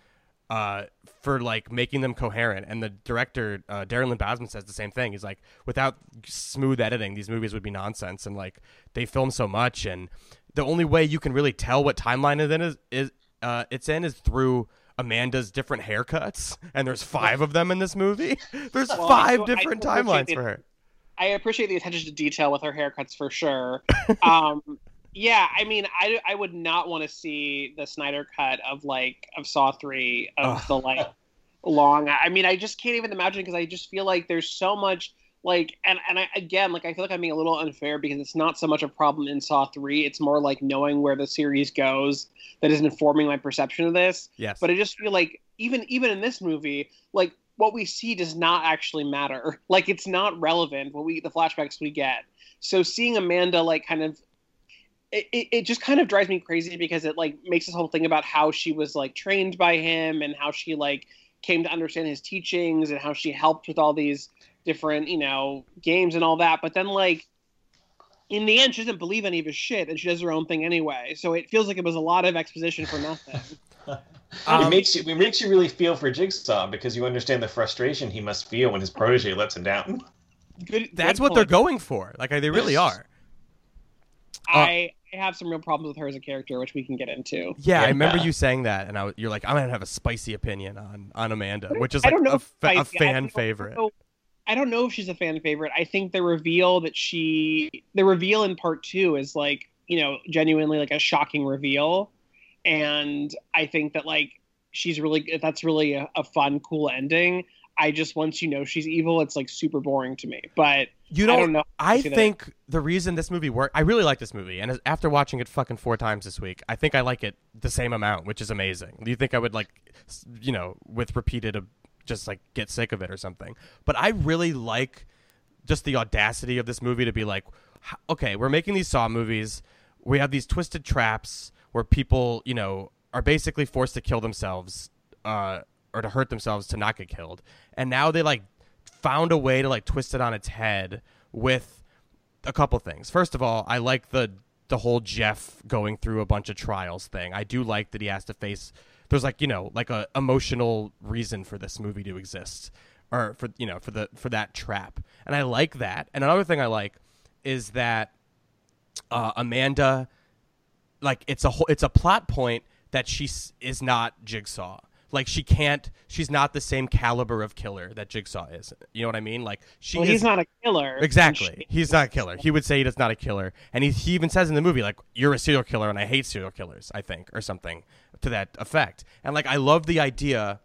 C: uh, for like making them coherent. And the director, uh, Darren Lynn Bousman, says the same thing. He's like, without smooth editing, these movies would be nonsense. And like, they film so much, and the only way you can really tell what timeline it is is uh, it's in is through. Amanda's different haircuts, and there's five of them in this movie. There's
E: Well,
C: five
E: I
C: different timelines
E: the-
C: for her.
E: I appreciate the attention to detail with her haircuts for sure. um, yeah, I mean, I, I would not want to see the Snyder cut of like of Saw three of the like long. I mean, I just can't even imagine because I just feel like there's so much like and and I, again like I feel like I'm being a little unfair because it's not so much a problem in Saw three. It's more like knowing where the series goes that is informing my perception of this.
C: Yes,
E: But I just feel like even even in this movie, like what we see does not actually matter. Like it's not relevant what we the flashbacks we get. So seeing Amanda like kind of it, it, it just kind of drives me crazy because it like makes this whole thing about how she was like trained by him and how she like came to understand his teachings and how she helped with all these different you know games and all that but then like in the end she doesn't believe any of his shit and she does her own thing anyway so it feels like it was a lot of exposition for nothing
D: it
C: Um,
D: makes you it makes you really feel for Jigsaw because you understand the frustration he must feel when his protege lets him down.
E: good
C: that's
E: good
C: what they're going for. Like they really are.
E: I, I have some real problems with her as a character, which we can get into.
C: Yeah, I remember you saying that, and I, you're like, I'm gonna have a spicy opinion on on Amanda, which is
E: I
C: like
E: don't know
C: a, fa- a
E: spicy. I
C: fan
E: don't know-
C: favorite.
E: I don't know if she's a fan favorite. I think the reveal that she, the reveal in part two is like, you know, genuinely like a shocking reveal. And I think that like she's really that's really a, a fun, cool ending. I just once you know she's evil, it's like super boring to me. But
C: You don't,
E: don't know.
C: I
E: that-
C: think the reason this movie worked, I really like this movie, and after watching it fucking four times this week, I think I like it the same amount, which is amazing. Do you think I would like, you know, with repeated, uh, just like get sick of it or something? But I really like just the audacity of this movie to be like, okay, we're making these Saw movies. We have these twisted traps where people, you know, are basically forced to kill themselves, uh, or to hurt themselves to not get killed. And now they like found a way to like twist it on its head with a couple things. First of all, I like the the whole Jeff going through a bunch of trials thing. I do like that he has to face there's like, you know, like a emotional reason for this movie to exist or for you know, for the for that trap. And I like that. And another thing I like is that uh, Amanda like it's a whole, it's a plot point that she is not Jigsaw. Like she can't she's not the same caliber of killer that Jigsaw is. You know what I mean? Like she
E: well,
C: is
E: he's not a killer.
C: Exactly. He's not a killer. He would say he's not a killer. And he, he even says in the movie, like, you're a serial killer and I hate serial killers, I think, or something to that effect. And, like, I love the idea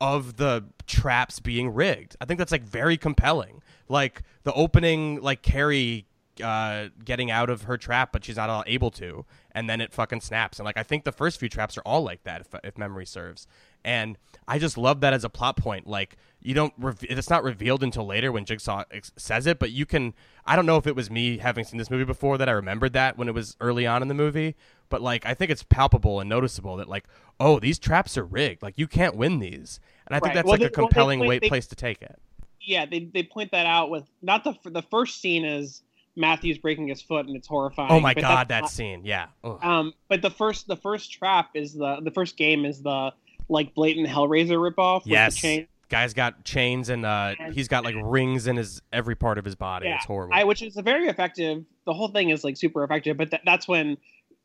C: of the traps being rigged. I think that's, like, very compelling. Like, the opening, like, Kerry uh, getting out of her trap, but she's not all able to. And then it fucking snaps. And, like, I think the first few traps are all like that, if, if memory serves. And I just love that as a plot point. Like you don't, rev- it's not revealed until later when Jigsaw ex- says it, but you can. I don't know if it was me having seen this movie before that I remembered that when it was early on in the movie, but like I think it's palpable and noticeable that like, oh, these traps are rigged. Like you can't win these, and I think
E: Right.
C: that's
E: Well,
C: like
E: they-
C: a
E: well, they-
C: compelling
E: they-
C: place to take it.
E: yeah, they they point that out with not the the first scene is Matthews breaking his foot and it's horrifying.
C: Oh my god, that
E: not-
C: scene, yeah. Ugh.
E: Um, but the first the first trap is the the first game is the like blatant Hellraiser ripoff. with
C: yes,
E: the chain.
C: guy's got chains and uh, he's got like rings in his every part of his body.
E: Yeah,
C: it's horrible.
E: I, which is a very effective. The whole thing is like super effective, but th- that's when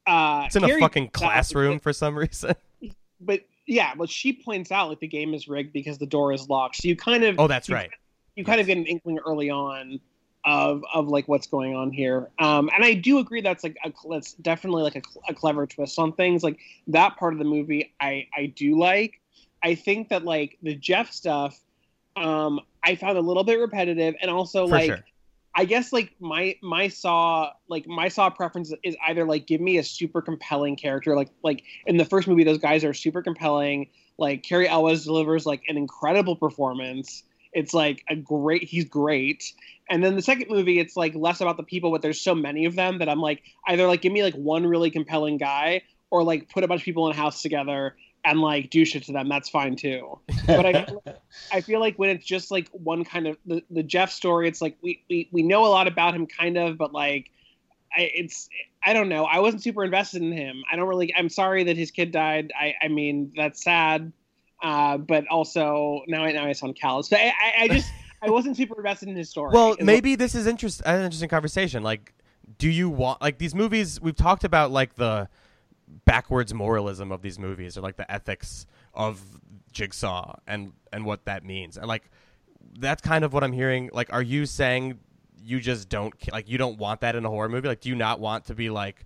E: uh,
C: it's in a fucking classroom for some reason.
E: But yeah, well, she points out like the game is rigged because the door is locked. So you kind of
C: Oh, that's
E: you-
C: right.
E: you kind of get an inkling early on of of like what's going on here. Um, and I do agree that's like a, that's definitely like a, a clever twist on things. Like that part of the movie, I I do like. I think that like the Jeff stuff, um, I found a little bit repetitive, and also
C: For
E: like.
C: sure.
E: I guess like my my saw like my saw preference is either like give me a super compelling character like like in the first movie those guys are super compelling like Cary Elwes delivers like an incredible performance it's like a great he's great and then the second movie it's like less about the people but there's so many of them that I'm like either like give me like one really compelling guy or like put a bunch of people in a house together and like do shit to them that's fine too but I I feel like when it's just like one kind of the, the Jeff story, it's like we, we we know a lot about him kind of, but like I, it's I don't know. I wasn't super invested in him. I don't really. I'm sorry that his kid died. I I mean that's sad, uh, but also now I now I sound callous. But I, I, I just I wasn't super invested in his story.
C: Well, maybe this is interest an interesting conversation. Like, do you want like these movies? We've talked about like the backwards moralism of these movies, or like the ethics of Jigsaw and and what that means, and like that's kind of what I'm hearing. Like, are you saying you just don't like you don't want that in a horror movie? Like, do you not want to be like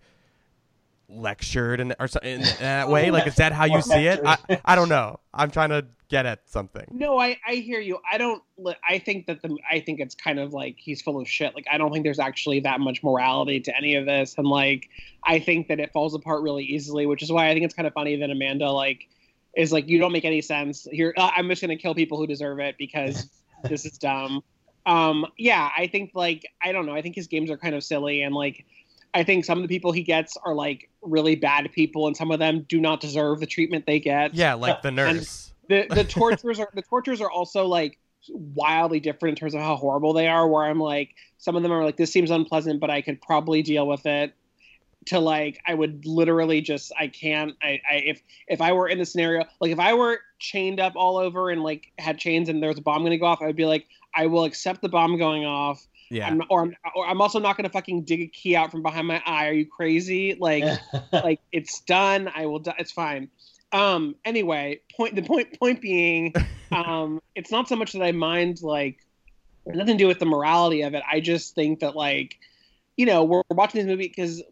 C: lectured and or in, in that way? Like, is that how you see it? I, I don't know. I'm trying to get at something.
E: No, I, I hear you. I don't. I think that the. I think it's kind of like he's full of shit. Like I don't think there's actually that much morality to any of this, and like I think that it falls apart really easily, which is why I think it's kind of funny that Amanda like is like you don't make any sense here. Uh, I'm just gonna kill people who deserve it because this is dumb. Um, yeah, I think like I don't know. I think his games are kind of silly, and like I think some of the people he gets are like really bad people, and some of them do not deserve the treatment they get.
C: Yeah, like the nurse.
E: the the tortures are the tortures are also like wildly different in terms of how horrible they are where i'm like some of them are like this seems unpleasant but i could probably deal with it. To like i would literally just i can't i, I if if i were in the scenario like if i were chained up all over and like had chains and there was a bomb going to go off i would be like i will accept the bomb going off
C: Yeah.
E: I'm, or, I'm, or i'm also not going to fucking dig a key out from behind my eye. Are you crazy? Like like it's done. I will do- it's fine. Um anyway point the point point being um it's not so much that i mind like nothing to do with the morality of it. I just think that like you know we're, we're watching this movie because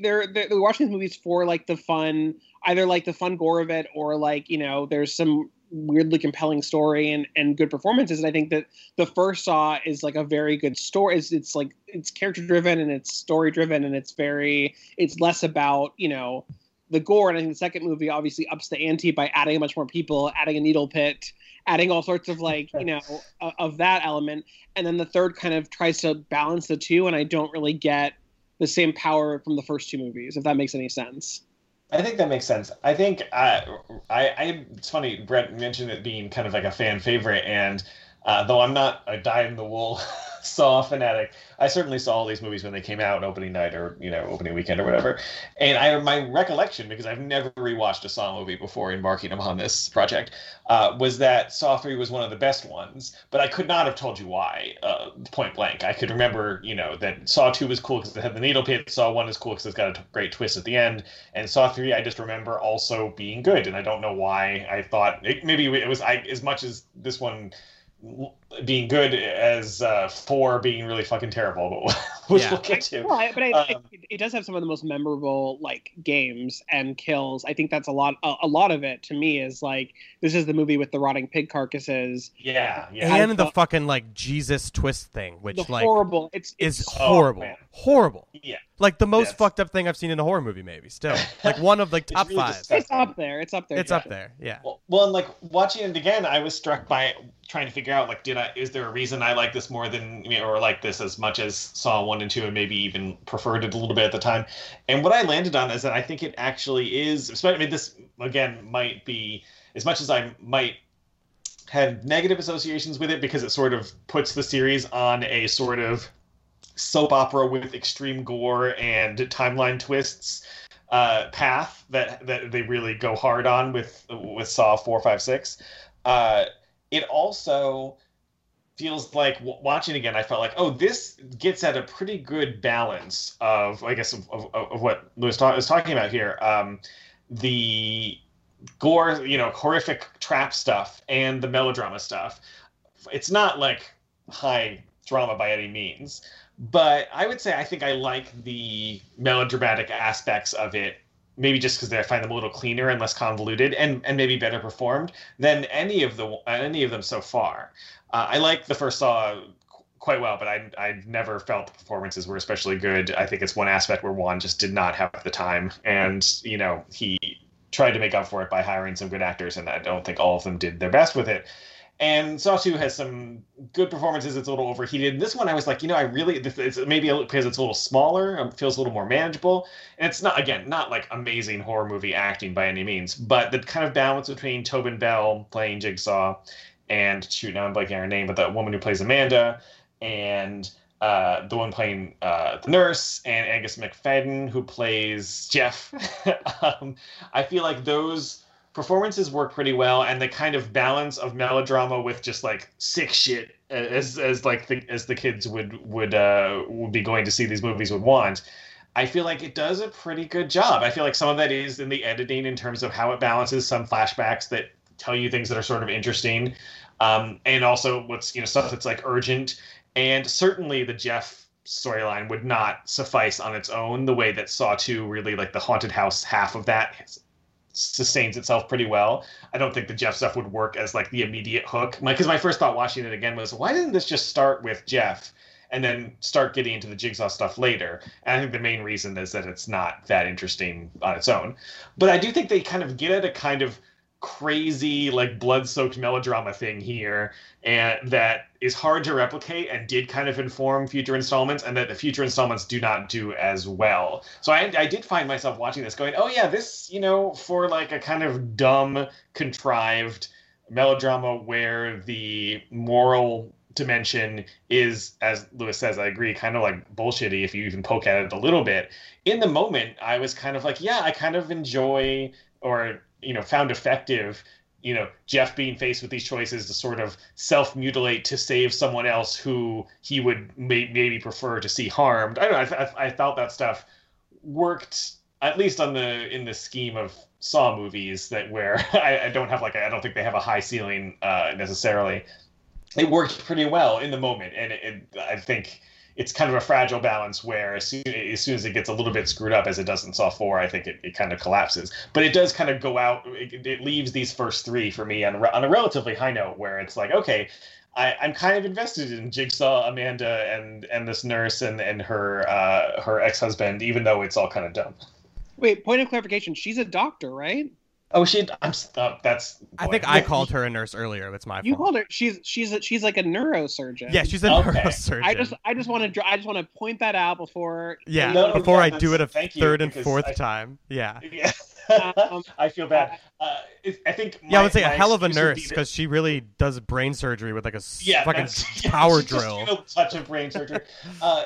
E: they're, they're they're watching these movies for like the fun, either like the fun gore of it, or like you know, there's some weirdly compelling story and and good performances. And I think that the first Saw is like a very good story. It's, it's like it's character driven and it's story driven and it's very it's less about you know the gore. And I think the second movie obviously ups the ante by adding a much more people, adding a needle pit, adding all sorts of like you know of, of that element. And then the third kind of tries to balance the two. And I don't really get the same power from the first two movies, if that makes any sense.
D: I think that makes sense. I think uh, I, I, it's funny. Brett mentioned it being kind of like a fan favorite, and uh, though I'm not a dyed-in-the-wool Saw fanatic, I certainly saw all these movies when they came out, opening night or you know opening weekend or whatever. And I my recollection, because I've never rewatched a Saw movie before embarking upon this project, uh, was that Saw Three was one of the best ones. But I could not have told you why, uh, point blank. I could remember, you know, that Saw Two was cool because it had the needle pit. Saw One is cool because it's got a great twist at the end. And Saw Three, I just remember also being good, and I don't know why I thought it, maybe it was I as much as this one being good as uh, four being really fucking terrible, but which
C: Yeah.
D: we'll get to.
E: Well, but I,
D: Um,
E: it, it does have some of the most memorable like games and kills. I think that's a lot. A, a lot of it to me is like this is the movie with the rotting pig carcasses.
D: Yeah, yeah.
C: and the
E: thought-
C: fucking like Jesus twist thing, which like
E: horrible. It's,
C: is
E: it's
D: Oh,
C: horrible,
D: man.
C: horrible.
D: Yeah.
C: Like the most
D: Yes.
C: fucked up thing I've seen in a horror movie, maybe. Still, like one of like top
D: really
C: five.
D: disgusting.
E: it's up there. It's up there.
C: It's
E: Jeff.
C: up there. Yeah.
D: Well, well, and like watching it again, I was struck by trying to figure out like, did I? Is there a reason I like this more than or like this as much as Saw one and two, and maybe even preferred it a little bit at the time? And what I landed on is that I think it actually is. Especially, I mean, this again might be as much as I might have negative associations with it because it sort of puts the series on a sort of soap opera with extreme gore and timeline twists uh, path that that they really go hard on with with Saw four, five, six. Uh, it also feels like watching again. I felt like, oh, this gets at a pretty good balance of, I guess, of, of, of what Louis ta- is talking about here. Um, the gore, you know, horrific trap stuff and the melodrama stuff. It's not like high drama by any means, but I would say I think I like the melodramatic aspects of it. Maybe just because I find them a little cleaner and less convoluted, and, and maybe better performed than any of the any of them so far. Uh, I like the first Saw quite well, but I I never felt the performances were especially good. I think it's one aspect where Wan just did not have the time, and you know he tried to make up for it by hiring some good actors, and I don't think all of them did their best with it. And Saw 2 has some good performances. It's a little overheated. This one, I was like, you know, I really, it's maybe because it's a little smaller, um, feels a little more manageable. And it's not, again, not like amazing horror movie acting by any means, but the kind of balance between Tobin Bell playing Jigsaw and, shoot, now I'm blanking on her name, but the woman who plays Amanda and uh, the one playing uh, the nurse and Angus Macfadyen who plays Jeff. um, I feel like those performances work pretty well, and the kind of balance of melodrama with just like sick shit, as as like the, as the kids would would uh, would be going to see these movies would want. I feel like it does a pretty good job. I feel like some of that is in the editing in terms of how it balances some flashbacks that tell you things that are sort of interesting, um, and also what's you know stuff that's like urgent. And certainly the Jeff storyline would not suffice on its own the way that Saw 2 really like the haunted house half of that sustains itself pretty well. I don't think the Jeff stuff would work as like the immediate hook. Because my, first thought watching it again was, why didn't this just start with Jeff and then start getting into the Jigsaw stuff later? And I think the main reason is that it's not that interesting on its own. But I do think they kind of get at a kind of crazy like blood-soaked melodrama thing here and that is hard to replicate and did kind of inform future installments and that the future installments do not do as well. So i, I did find myself watching this going oh yeah this you know for like a kind of dumb contrived melodrama where the moral dimension is as Louis says i agree kind of like bullshitty if you even poke at it a little bit. In the moment i was kind of like yeah i kind of enjoy or you know found effective you know jeff being faced with these choices to sort of self-mutilate to save someone else who he would may- maybe prefer to see harmed. I don't know I, I, I thought that stuff worked at least on the in the scheme of saw movies that where I, I don't have like i don't think they have a high ceiling uh necessarily. It worked pretty well in the moment and it, it, i think it's kind of a fragile balance where as soon, as soon as it gets a little bit screwed up as it does in Saw Four, I think it, it kind of collapses. But it does kind of go out. It, it leaves these first three for me on a, on a relatively high note, where it's like, okay, I, I'm kind of invested in Jigsaw, Amanda, and and this nurse and and her uh, her ex husband, even though it's all kind of dumb.
E: Wait, point of clarification. She's a doctor, right?
D: Oh, she. I'm. Uh, that's.
C: I think I called her a nurse earlier. That's my
E: You
C: fault.
E: called her. She's she's a, she's like a neurosurgeon.
C: Yeah, she's a
D: Okay.
C: neurosurgeon.
E: I just I just want to I just want to point that out before.
C: yeah,
D: No,
C: before
D: yeah,
C: I do it a
D: that's- thank you,
C: third and fourth
D: I-
C: time. Yeah.
D: Yeah.
E: Um,
D: I feel bad. Uh, I think.
C: Yeah, I would say a hell of a
D: excuse would be
C: nurse because she really does brain surgery with like a
D: yeah,
C: fucking
D: that's- yeah,
C: power
D: just
C: drill.
D: did a touch of brain surgery. uh,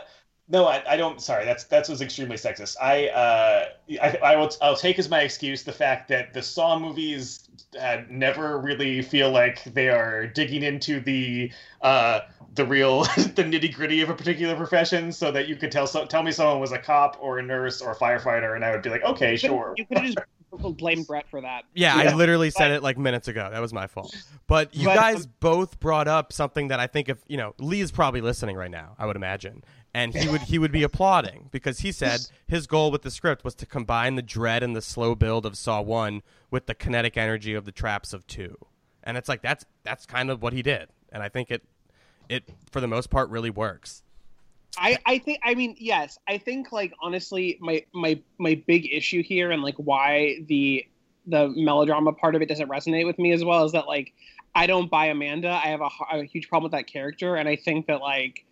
D: no, I, I don't. Sorry, that's that was extremely sexist. I, uh, I, I will. I'll take as my excuse the fact that the Saw movies uh, never really feel like they are digging into the uh, the real the nitty gritty of a particular profession, so that you could tell so, tell me someone was a cop or a nurse or a firefighter, and I would be like, okay, sure.
E: You could just blamed Brett for that.
C: Yeah, I
D: Yeah.
C: literally said it like minutes ago. That was my fault. But you
E: But,
C: guys
E: um,
C: both brought up something that I think if you know, Leigh is probably listening right now, I would imagine. And he would he would be applauding because he said his goal with the script was to combine the dread and the slow build of Saw One with the kinetic energy of the traps of two. And it's like that's that's kind of what he did. And I think it it for the most part really works.
E: I, I think I mean yes I think like honestly my my my big issue here and like why the the melodrama part of it doesn't resonate with me as well is that like I don't buy Amanda I have a, a huge problem with that character and I think that like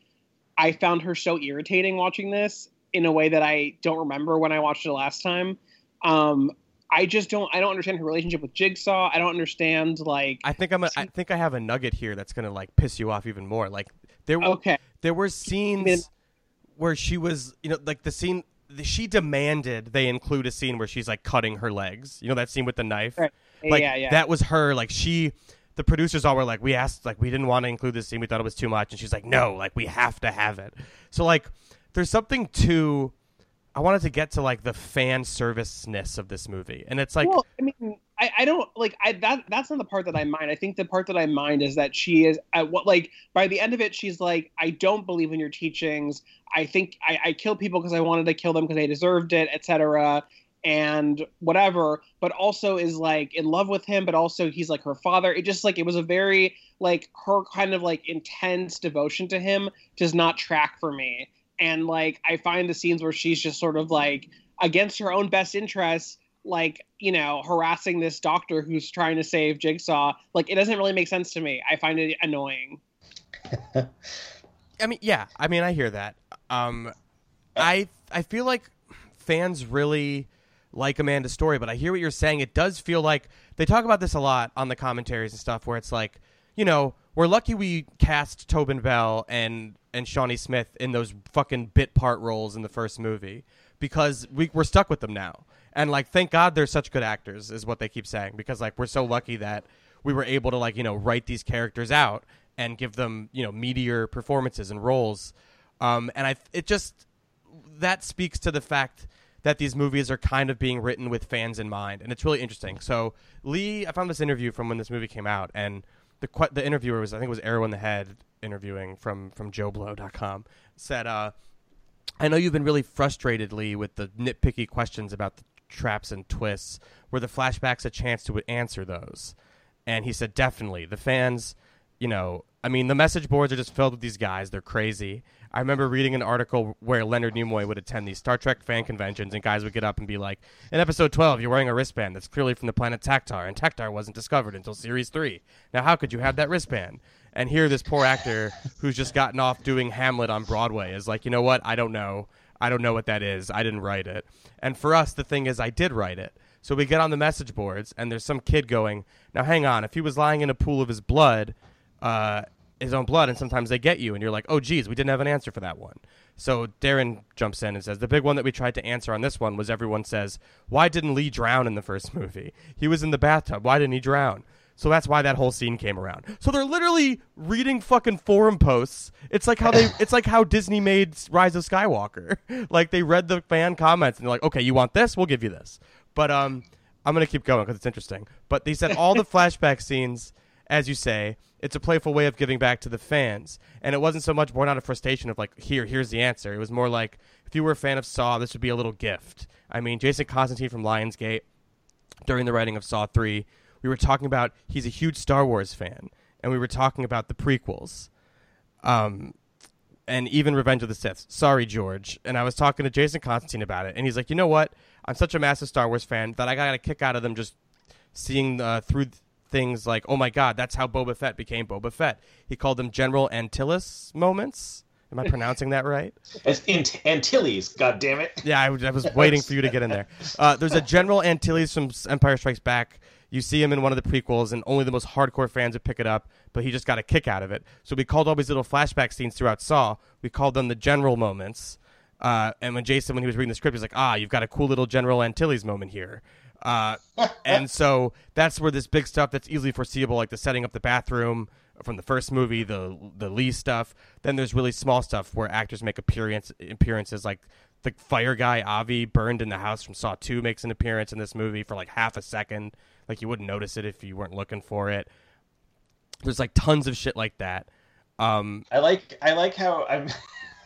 E: I found her so irritating watching this in a way that I don't remember when I watched it last time um I just don't I don't understand her relationship with Jigsaw I don't understand like
C: I think I'm a, I think I have a nugget here that's gonna like piss you off even more. Like there were
E: okay
C: there were scenes where she was, you know, like the scene she demanded they include a scene where she's like cutting her legs. You know that scene with the knife?
E: Right.
C: Like
E: yeah yeah
C: that was her like she the producers all were like we asked like we didn't want to include this scene. We thought it was too much and she's like no, like we have to have it. So like there's something to I wanted to get to like the fan serviceness of this movie. And it's like
E: well, I mean, I, I don't like I that that's not the part that I mind. I think the part that I mind is that she is at what like by the end of it, she's like, I don't believe in your teachings. I think I, I killed people because I wanted to kill them because they deserved it, etc. And whatever, but also is like in love with him, but also he's like her father. It just like it was a very like her kind of like intense devotion to him does not track for me. And like I find the scenes where she's just sort of like against her own best interests like you know harassing this doctor who's trying to save jigsaw like it doesn't really make sense to me i find it annoying
C: I mean, yeah. I mean, I hear that. Um, I I feel like fans really like Amanda's story, but I hear what you're saying. It does feel like they talk about this a lot on the commentaries and stuff, where it's like, you know, we're lucky we cast Tobin Bell and and Shawnee Smith in those fucking bit part roles in the first movie because we we're stuck with them now. And like, thank God they're such good actors, is what they keep saying, because like we're so lucky that we were able to like you know write these characters out and give them you know meteor performances and roles. Um, and I it just that speaks to the fact that these movies are kind of being written with fans in mind, and it's really interesting. So Leigh, I found this interview from when this movie came out, and the the interviewer was I think it was Arrow in the Head interviewing from from JoBlo.com said, uh, "I know you've been really frustrated, Leigh, with the nitpicky questions about the traps and twists. Were the flashbacks a chance to answer those?" And he said, "Definitely. The fans." you know, I mean, the message boards are just filled with these guys. They're crazy. I remember reading an article where Leonard Nimoy would attend these Star Trek fan conventions, and guys would get up and be like, "In episode 12, you're wearing a wristband that's clearly from the planet Tactar, and Tactar wasn't discovered until series three. Now, how could you have that wristband?" And here, this poor actor who's just gotten off doing Hamlet on Broadway is like, "You know what? I don't know. I don't know what that is. I didn't write it." And for us, the thing is, I did write it. So we get on the message boards, and there's some kid going, "Now, hang on. If he was lying in a pool of his blood." uh, his own blood, and sometimes they get you, and you're like, oh, geez, we didn't have an answer for that one. So Darren jumps in and says, the big one that we tried to answer on this one was everyone says, why didn't Leigh drown in the first movie? He was in the bathtub. Why didn't he drown? So that's why that whole scene came around. So they're literally reading fucking forum posts. It's like how they it's like how Disney made Rise of Skywalker. like they read the fan comments and they're like, "Okay, you want this? We'll give you this." But um I'm going to keep going cuz it's interesting. But they said all the flashback scenes as you say, it's a playful way of giving back to the fans. And it wasn't so much born out of frustration of like, here, here's the answer. It was more like, if you were a fan of Saw, this would be a little gift. I mean, Jason Constantine from Lionsgate, during the writing of Saw 3, we were talking about he's a huge Star Wars fan, and we were talking about the prequels. Um, and even Revenge of the Sith. Sorry, George. And I was talking to Jason Constantine about it, and he's like, you know what? I'm such a massive Star Wars fan that I got a kick out of them just seeing uh, through things like, oh my god, that's how Boba Fett became Boba Fett. He called them General Antilles moments. Am I pronouncing that right?
D: It's Ant- Antilles, god damn it.
C: Yeah, I, I was waiting for you to get in there. Uh, there's a General Antilles from Empire Strikes Back. You see him in one of the prequels, and only the most hardcore fans would pick it up, but he just got a kick out of it. So we called all these little flashback scenes throughout Saw, we called them the General moments. Uh, and when Jason, when he was reading the script, he's like, ah, you've got a cool little General Antilles moment here. Uh, and so that's where this big stuff that's easily foreseeable, like the setting up the bathroom from the first movie, the the Leigh stuff. Then there's really small stuff where actors make appearance appearances, like the fire guy Obi burned in the house from Saw Two makes an appearance in this movie for like half a second. Like you wouldn't notice it if you weren't looking for it. There's like tons of shit like that. Um,
D: I like I like how I'm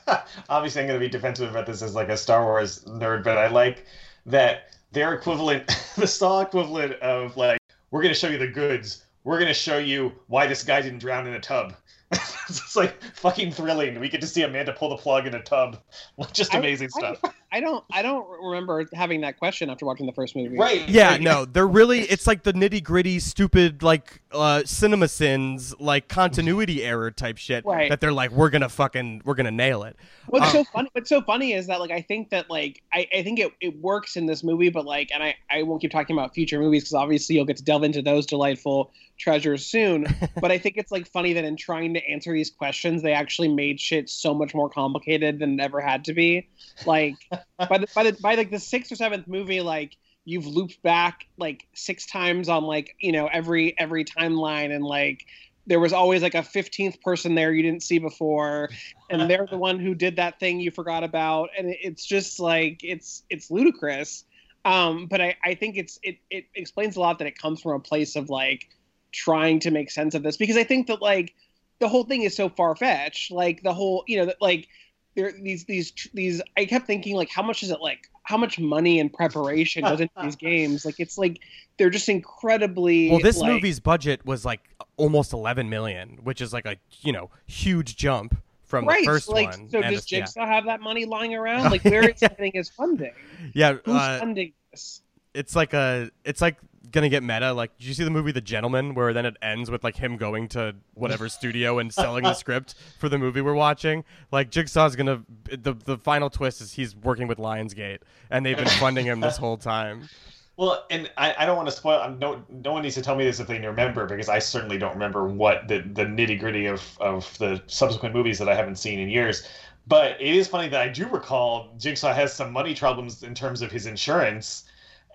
D: obviously I'm going to be defensive about this as like a Star Wars nerd, but I like that their equivalent, the Saw equivalent of like we're going to show you the goods. We're going to show you why this guy didn't drown in a tub. it's like fucking thrilling. We get to see Amanda pull the plug in a tub. Just amazing
E: I-
D: stuff.
E: I don't I don't remember having that question after watching the first movie.
D: right.
C: Yeah,
D: Like,
C: no, they're really. It's like the nitty gritty, stupid, like uh, cinema sins, like continuity error type shit.
E: Right.
C: That they're like, we're gonna fucking, we're gonna nail it.
E: What's
C: Um,
E: so funny? What's so funny is that like I think that like I, I think it, it works in this movie, but like, and I I won't keep talking about future movies because obviously you'll get to delve into those delightful treasures soon. but I think it's like funny that in trying to answer these questions, they actually made shit so much more complicated than it ever had to be. Like by the by the by like the sixth or seventh movie, like you've looped back like six times on like you know every every timeline and like there was always like a 15th person there you didn't see before and they're the one who did that thing you forgot about and it's just like it's it's ludicrous. Um but i i think it's it it explains a lot that it comes from a place of like trying to make sense of this because i think that like the whole thing is so far-fetched like the whole you know that like there these these these i kept thinking like how much is it like how much money and preparation goes into these games? Like it's like they're just incredibly
C: Well, this
E: like-
C: movie's budget was like almost 11 million, which is like a you know huge jump from
E: right
C: the first
E: like
C: one.
E: so
C: And
E: does
C: it's- yeah.
E: jigsaw have that money lying around? Like where is getting his funding?
C: Yeah,
E: who's
C: uh,
E: funding this?
C: it's like a, it's like gonna get meta. Like, did you see the movie The Gentlemen, where then it ends with like him going to whatever studio and selling the script for the movie we're watching? Like, Jigsaw's gonna, the the final twist is he's working with Lionsgate, and they've been funding him this whole time.
D: Well, and I, I don't want to spoil. um, No, no one needs to tell me this if they remember, because I certainly don't remember what the, the nitty gritty of, of the subsequent movies that I haven't seen in years. But it is funny that I do recall Jigsaw has some money problems in terms of his insurance,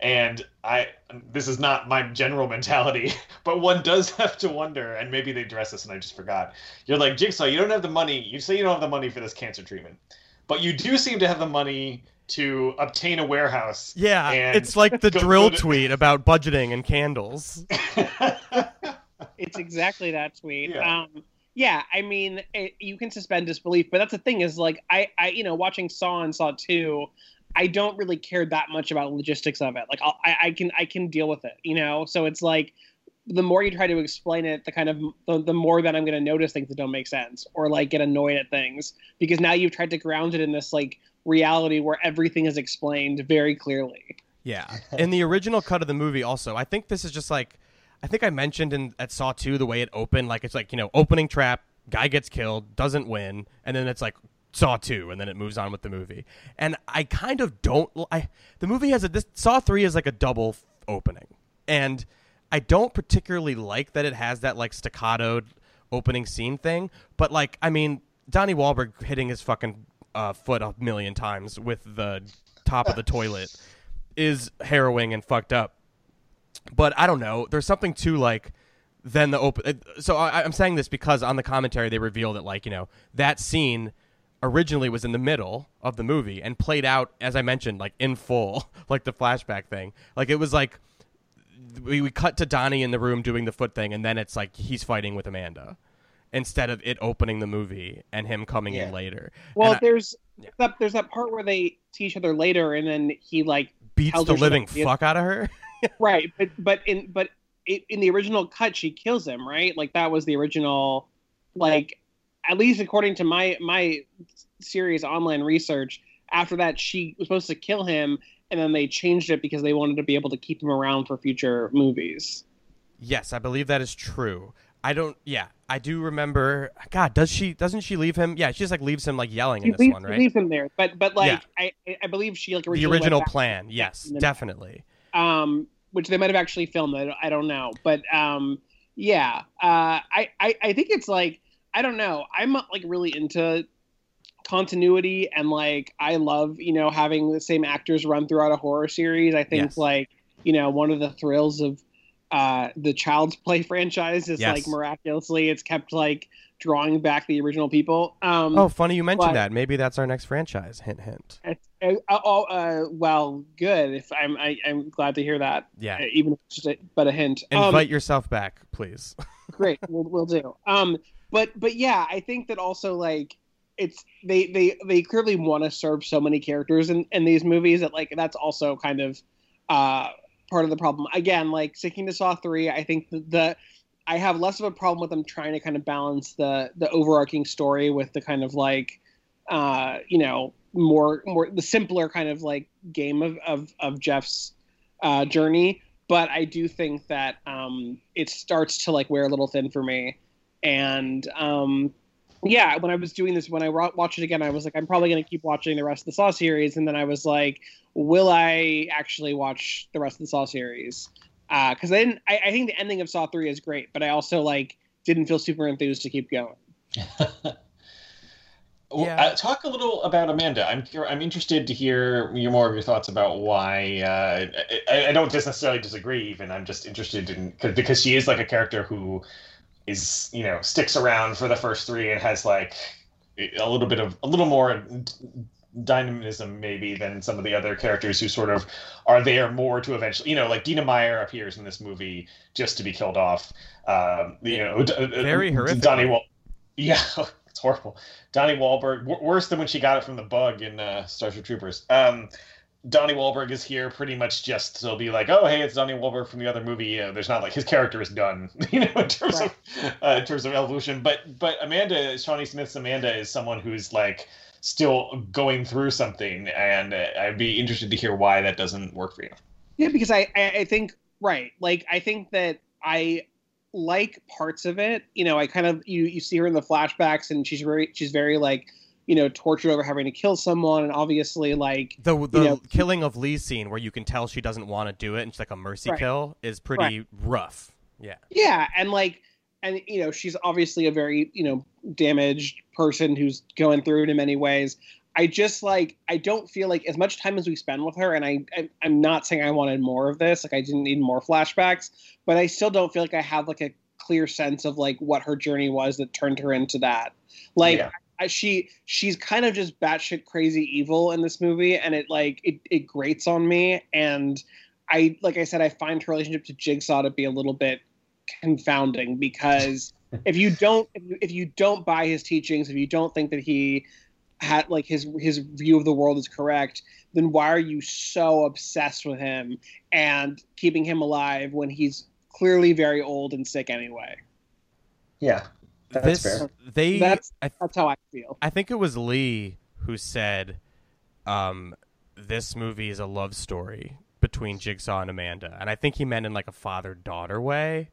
D: and I this is not my general mentality, but one does have to wonder, and maybe they address this and I just forgot. You're like Jigsaw, you don't have the money. You say you don't have the money for this cancer treatment, but you do seem to have the money to obtain a warehouse.
C: Yeah,
D: And
C: it's like the drill
D: to-
C: tweet about budgeting and candles.
E: it's exactly that tweet
D: Yeah.
E: um yeah i mean it, you can suspend disbelief but that's the thing is like i i you know watching saw and saw 2 i don't really care that much about logistics of it like I'll, i i can i can deal with it you know so it's like the more you try to explain it the kind of the, the more that i'm going to notice things that don't make sense or like get annoyed at things because now you've tried to ground it in this like reality where everything is explained very clearly
C: Yeah. In the original cut of the movie, also, I think this is just like, I think I mentioned in at Saw 2 the way it opened. Like, it's like, you know, opening trap, guy gets killed, doesn't win, and then it's like Saw 2, and then it moves on with the movie. And I kind of don't, I, the movie has a, this, Saw 3 is like a double f- opening. And I don't particularly like that it has that like staccato opening scene thing, but like, I mean, Donnie Wahlberg hitting his fucking uh, foot a million times with the top of the toilet is harrowing and fucked up. But I don't know. There's something to like then the open. So I, I'm saying this because on the commentary they reveal that like you know that scene originally was in the middle of the movie and played out as I mentioned like in full like the flashback thing. Like it was like we, we cut to Donnie in the room doing the foot thing, and then it's like he's fighting with Amanda instead of it opening the movie and him coming
D: Yeah.
C: in later.
E: Well,
C: And I-
E: there's
C: Yeah.
E: that there's that part where they see each other later, and then he like
C: beats
E: tells
C: the
E: her
C: living
E: doesn't
C: fuck out of her.
E: right, but but in but in the original cut, she kills him, right? Like that was the original, like at least according to my my series online research. After that, she was supposed to kill him, and then they changed it because they wanted to be able to keep him around for future movies.
C: Yes, I believe that is true. I don't. Yeah, I do remember. God, does she? Doesn't she leave him? Yeah, she just like leaves him like yelling
E: She
C: in this
E: leaves,
C: one,
E: she
C: right?
E: leaves him there, but but like
C: Yeah.
E: I I believe she like
C: the original plan. Yes, definitely.
E: um, which they might have actually filmed. I don't, I don't know, but um, yeah, uh, I, I I think it's like I don't know. I'm uh, like really into continuity and like I love you know having the same actors run throughout a horror series. I think
C: Yes.
E: like you know one of the thrills of uh, the Child's Play franchise is
C: Yes.
E: like miraculously it's kept like drawing back the original people. Um,
C: Oh, funny you mentioned
E: but-
C: that. Maybe that's our next franchise. Hint, hint.
E: uh, oh, uh, well, good. If I'm, I, I'm glad to hear that.
C: Yeah.
E: uh, even if it's just a, but a hint. Um,
C: Invite yourself back, please.
E: great, we'll, we'll do. Um, but but yeah, I think that also like it's they they they clearly want to serve so many characters in in these movies that like that's also kind of uh part of the problem. Again, like sticking to Saw three, I think the, the I have less of a problem with them trying to kind of balance the the overarching story with the kind of like uh you know more more the simpler kind of like game of of, of Jeff's uh, journey. But I do think that um, it starts to like wear a little thin for me, and um, yeah, when I was doing this, when I wa- watched it again, I was like, I'm probably going to keep watching the rest of the Saw series, and then I was like, will I actually watch the rest of the Saw series? Because I didn't. I, I think the ending of Saw three is great, but I also like didn't feel super enthused to keep going.
D: Well,
C: Yeah.
D: uh, talk a little about Amanda. I'm I'm interested to hear your more of your thoughts about why. Uh, I, I don't necessarily disagree. Even I'm just interested in cause, because she is like a character who is you know sticks around for the first three and has like a little bit of a little more dynamism maybe than some of the other characters who sort of are there more to eventually you know like Dina Meyer appears in this movie just to be killed off. Um, you know, D-
C: Very horrific.
D: Donnie Wal- yeah, it's horrible. Donnie Wahlberg, w- worse than when she got it from the bug in uh, Starship Troopers. Um, Donnie Wahlberg is here pretty much just to be like, oh, hey, it's Donnie Wahlberg from the other movie. Uh, there's not like his character is done, you know, in terms of uh, in terms of evolution. But but Amanda, Shawnee Smith's Amanda is someone who's like still going through something, and uh, I'd be interested to hear why that doesn't work for you.
E: Yeah, because I, I, I think right. Like I think that I like parts of it. You know, I kind of you you see her in the flashbacks, and she's very she's very like you know tortured over having to kill someone, and obviously like
C: The the
E: know-
C: killing of Leigh scene where you can tell she doesn't want to do it and she's like a mercy
E: Right.
C: kill is pretty rough. Yeah.
E: yeah, and like and you know she's obviously a very you know damaged person who's going through it in many ways. I just like I don't feel like as much time as we spend with her, and I, I I'm not saying I wanted more of this. Like I didn't need more flashbacks, but I still don't feel like I have like a clear sense of like what her journey was that turned her into that. Like
D: Yeah.
E: She she's kind of just batshit crazy evil in this movie, and it like it it grates on me. And I like I said, I find her relationship to Jigsaw to be a little bit confounding because if you don't if you, if you don't buy his teachings, if you don't think that he had like his his view of the world is correct, then why are you so obsessed with him and keeping him alive when he's clearly very old and sick anyway?
D: Yeah, that's
C: this
D: fair.
C: they
E: That's-
C: I,
E: That's how I feel.
C: I think it was Leigh who said um this movie is a love story between Jigsaw and Amanda. And I think he meant in like a father-daughter way.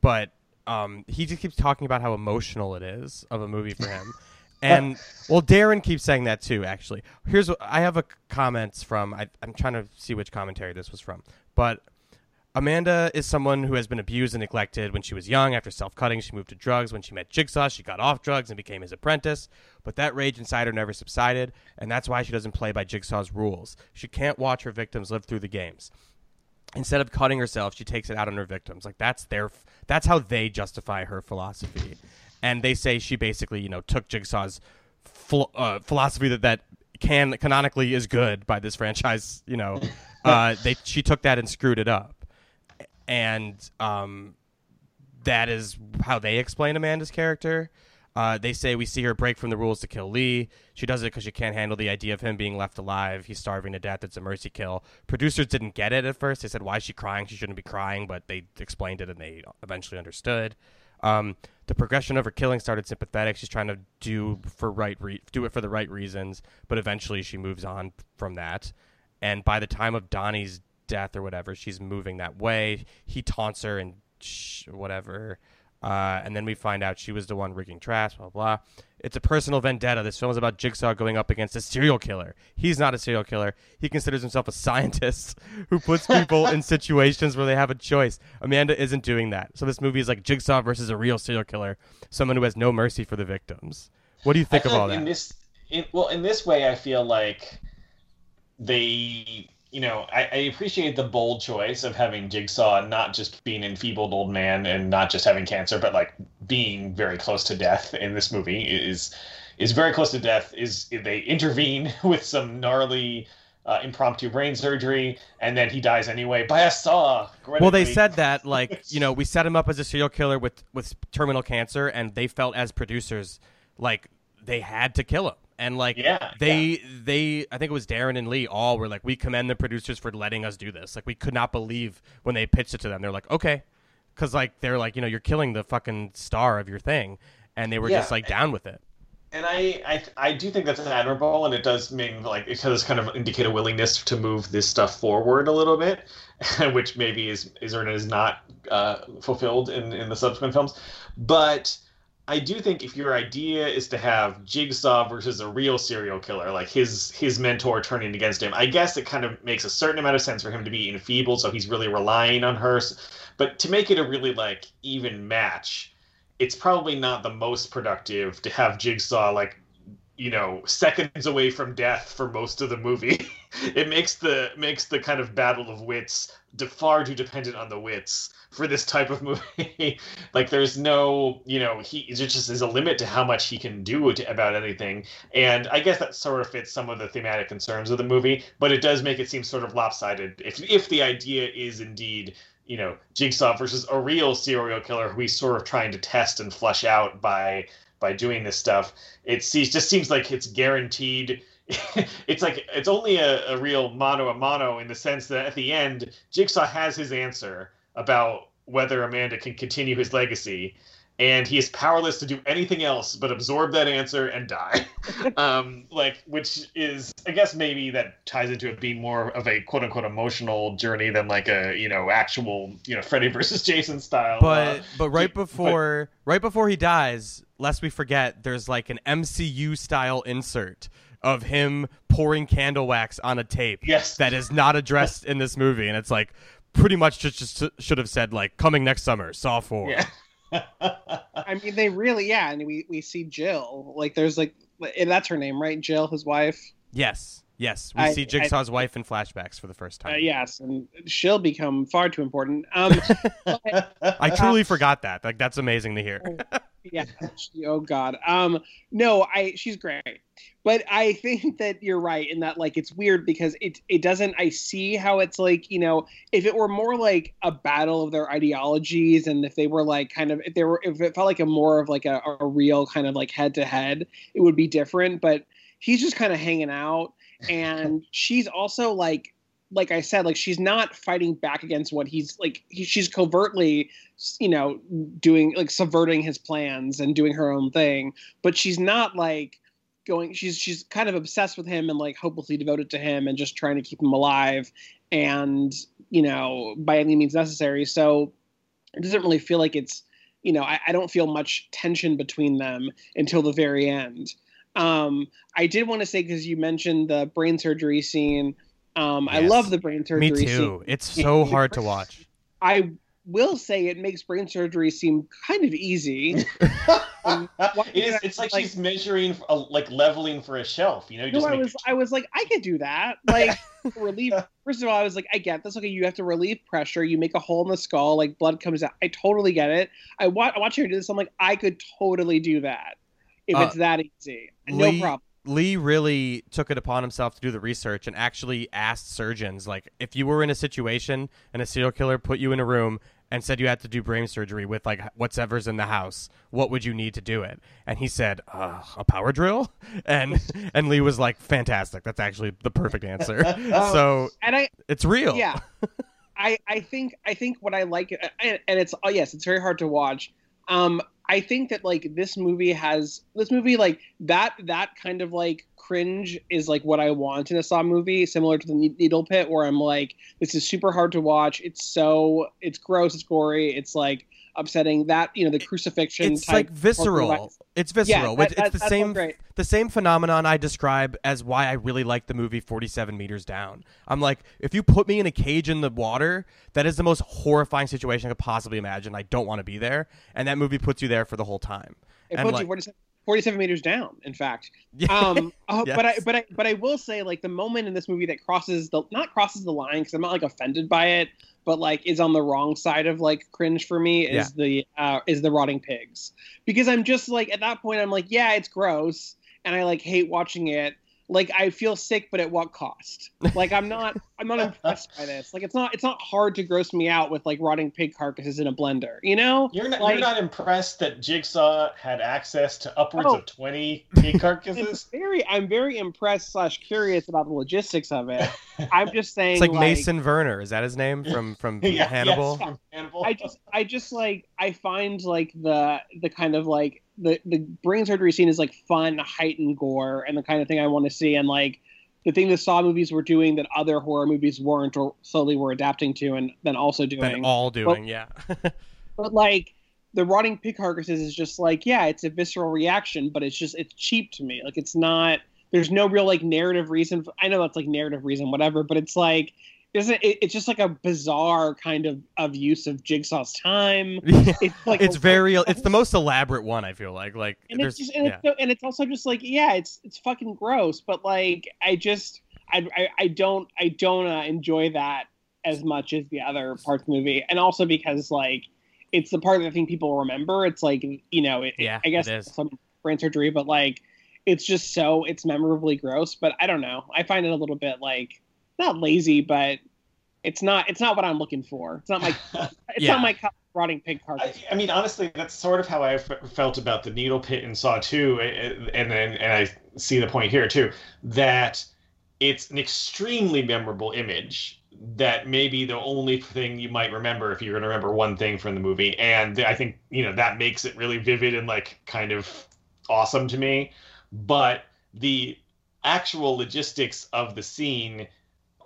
C: But um he just keeps talking about how emotional it is of a movie for him. And well, Darren keeps saying that too. Actually, here's what I have a comments from. I, I'm trying to see which commentary this was from, but Amanda is someone who has been abused and neglected when she was young. After self cutting, she moved to drugs. When she met Jigsaw, she got off drugs and became his apprentice. But that rage inside her never subsided, and that's why she doesn't play by Jigsaw's rules. She can't watch her victims live through the games. Instead of cutting herself, she takes it out on her victims. Like that's their, that's how they justify her philosophy, and they say she basically, you know, took Jigsaw's uh, philosophy that that can canonically is good by this franchise. You know, uh, they she took that and screwed it up and um, that is how they explain Amanda's character. Uh, they say we see her break from the rules to kill Leigh. She does it because she can't handle the idea of him being left alive. He's starving to death. It's a mercy kill. Producers didn't get it at first. They said, "Why is she crying? She shouldn't be crying." But they explained it, and they eventually understood. Um, the progression of her killing started sympathetic. She's trying to do for right re- do it for the right reasons, but eventually she moves on from that. And by the time of Donnie's death or whatever, she's moving that way. He taunts her and sh- whatever. Uh, and then we find out she was the one rigging trash, blah, blah. It's a personal vendetta. This film is about Jigsaw going up against a serial killer. He's not a serial killer. He considers himself a scientist who puts people in situations where they have a choice. Amanda isn't doing that. So this movie is like Jigsaw versus a real serial killer, someone who has no mercy for the victims. What do you think
D: I
C: of all
D: like
C: that?
D: In this, in, well, in this way, I feel like they, you know, I, I appreciate the bold choice of having Jigsaw not just being an enfeebled old man and not just having cancer, but like being very close to death in this movie is is very close to death. Is they intervene with some gnarly. Uh, impromptu brain surgery, and then he dies anyway by a saw.
C: Well, they said that like you know we set him up as a serial killer with with terminal cancer, and they felt as producers like they had to kill him, and like
D: Yeah,
C: they they I think it was Darren and Leigh all were like we commend the producers for letting us do this. Like we could not believe when they pitched it to them. They're like okay, because like they're like you know you're killing the fucking star of your thing, and they were
D: Yeah.
C: just like down with it.
D: and I, I I do think that's admirable, and it does mean like it does kind of indicate a willingness to move this stuff forward a little bit, which maybe is is or is not uh, fulfilled in in the subsequent films. But I do think if your idea is to have Jigsaw versus a real serial killer, like his his mentor turning against him, I guess it kind of makes a certain amount of sense for him to be enfeebled, so he's really relying on her. But to make it a really like even match it's probably not the most productive to have Jigsaw like you know seconds away from death for most of the movie. it makes the makes the kind of battle of wits far too dependent on the wits for this type of movie. like there's no you know he it just is a limit to how much he can do to, about anything, and I guess that sort of fits some of the thematic concerns of the movie. But it does make it seem sort of lopsided if if the idea is indeed you know, Jigsaw versus a real serial killer who he's sort of trying to test and flush out by by doing this stuff. It seems just seems like it's guaranteed. it's like it's only a, a real mano a mano in the sense that at the end, Jigsaw has his answer about whether Amanda can continue his legacy, and he is powerless to do anything else but absorb that answer and die. um, like, which is, I guess, maybe that ties into it being more of a quote unquote emotional journey than like a you know actual you know Freddy versus Jason style.
C: But
D: uh,
C: but right
D: but-
C: before right before he dies, lest we forget, there's like an MCU style insert of him pouring candle wax on a tape.
D: Yes.
C: that is not addressed in this movie, and it's like pretty much just, just should have said like coming next summer, Saw Four.
D: yeah.
E: I mean, they really, yeah. And we, we see Jill. Like, there's like, and that's her name, right? Jill, his wife.
C: Yes, yes, we
E: I-
C: see Jigsaw's wife in flashbacks for the first
E: Uh,
C: time.
E: yes, and she'll become far too important. Um,
C: I truly forgot that. Like that's amazing to hear.
E: Yeah. Oh God. Um, no, I. She's great, but I think that you're right in that like it's weird because it it doesn't. I see how it's like you know if it were more like a battle of their ideologies and if they were like kind of if they were if it felt like a more of like a, a real kind of like head to head, it would be different. But he's just kind of hanging out, and she's also like like I said, like she's not fighting back against what he's like. He, she's covertly, you know, doing like subverting his plans and doing her own thing. But she's not like going. She's she's kind of obsessed with him and like hopelessly devoted to him and just trying to keep him alive and you know by any means necessary. So it doesn't really feel like it's you know I, I don't feel much tension between them until the very end. Um, I did want to say because you mentioned the brain surgery scene. Um, I love the brain surgery.
C: Me
E: scene.
C: too. It's so hard to watch.
E: I will say it makes brain surgery seem kind of easy. Um,
D: it is. It's like,
E: like-
D: she's measuring, uh, like leveling for a shelf. You know, you
E: No,
D: just
E: I
D: make
E: was I was like I could do that. Like relieve. First of all, I was like I get this. Okay, you have to relieve pressure. You make a hole in the skull, like blood comes out. I totally get it. I watch I watch her do this. I'm like I could totally do that if
C: Uh,
E: it's that easy. No
C: Leigh-
E: problem.
C: Leigh really took it upon himself to do the research and actually asked surgeons, like, if you were in a situation and a serial killer put you in a room and said you had to do brain surgery with like whatever's in the house, what would you need to do it? And he said, uh, a power drill. And and Leigh was like, fantastic. That's actually the perfect answer. so
E: And I
C: it's real.
E: yeah i i think i think what i like and, and it's oh yes it's very hard to watch um i think that like this movie has this movie like that that kind of like cringe is like what i want in a saw movie similar to the needle pit where i'm like this is super hard to watch. It's so it's gross it's gory it's like upsetting that you know the crucifixion
C: It's like visceral. It's visceral.
E: that-
C: it's
E: that-
C: the same the same phenomenon I describe as why I really like the movie 47 meters down. I'm like, if you put me in a cage in the water, that is the most horrifying situation I could possibly imagine. I don't want to be there, and that movie puts you there for the whole time.
E: It
C: And,
E: puts
C: like-
E: you 47, 47 meters down, in fact.
C: Yeah.
E: Um, oh, but I but I but I will say like the moment in this movie that crosses the not crosses the line because I'm not like offended by it, but like is on the wrong side of like cringe for me is the uh, is the rotting pigs because I'm just like at that point I'm like yeah it's gross and I like hate watching it. Like I feel sick, but at what cost? Like I'm not I'm not impressed by this. Like it's not it's not hard to gross me out with like rotting pig carcasses in a blender, you know?
D: You're not,
E: Like-
D: you're not impressed that Jigsaw had access to upwards
E: Oh.
D: of 20 pig
E: I'm
D: carcasses?
E: very I'm very impressed slash curious about the logistics of it. I'm just saying
C: It's like, Mason Verger. Is that his name from from
D: Yeah,
C: Hannibal?
D: yes, from Hannibal.
E: I just I just like I find like the the kind of like the the brain surgery scene is like fun, heightened gore, and the kind of thing I want to see, and like the thing the Saw movies were doing that other horror movies weren't, or slowly were adapting to, and then also doing.
C: Then all doing, yeah.
E: but like the rotting pig carcasses is just like yeah, it's a visceral reaction, but it's just it's cheap to me. Like it's not. There's no real like narrative reason. For, I know that's like narrative reason, whatever, but it's like. Isn't it, it's just like a bizarre kind of, of use of Jigsaw's time. It's like
C: it's
E: a-
C: very. It's the most elaborate one. I feel like. Like
E: and it's just and,
C: yeah.
E: it's so, and it's also just like yeah it's it's fucking gross but like i just i i, I don't i don't uh, enjoy that as much as the other parts of the movie and also because like it's the part that i think people remember it's like you know it,
C: Yeah,
E: i guess some brain surgery but like it's just so it's memorably gross but i don't know i find it a little bit like not lazy but it's not it's not what i'm looking for it's not my it's
C: Yeah.
E: not my rotting pig carcass
D: I, I mean, honestly, that's sort of how I f- felt about the needle pit in Saw 2, eh, eh, and then and I see the point here too that it's an extremely memorable image that may be the only thing you might remember if you're going to remember one thing from the movie, and I think you know that makes it really vivid and like kind of awesome to me. But the actual logistics of the scene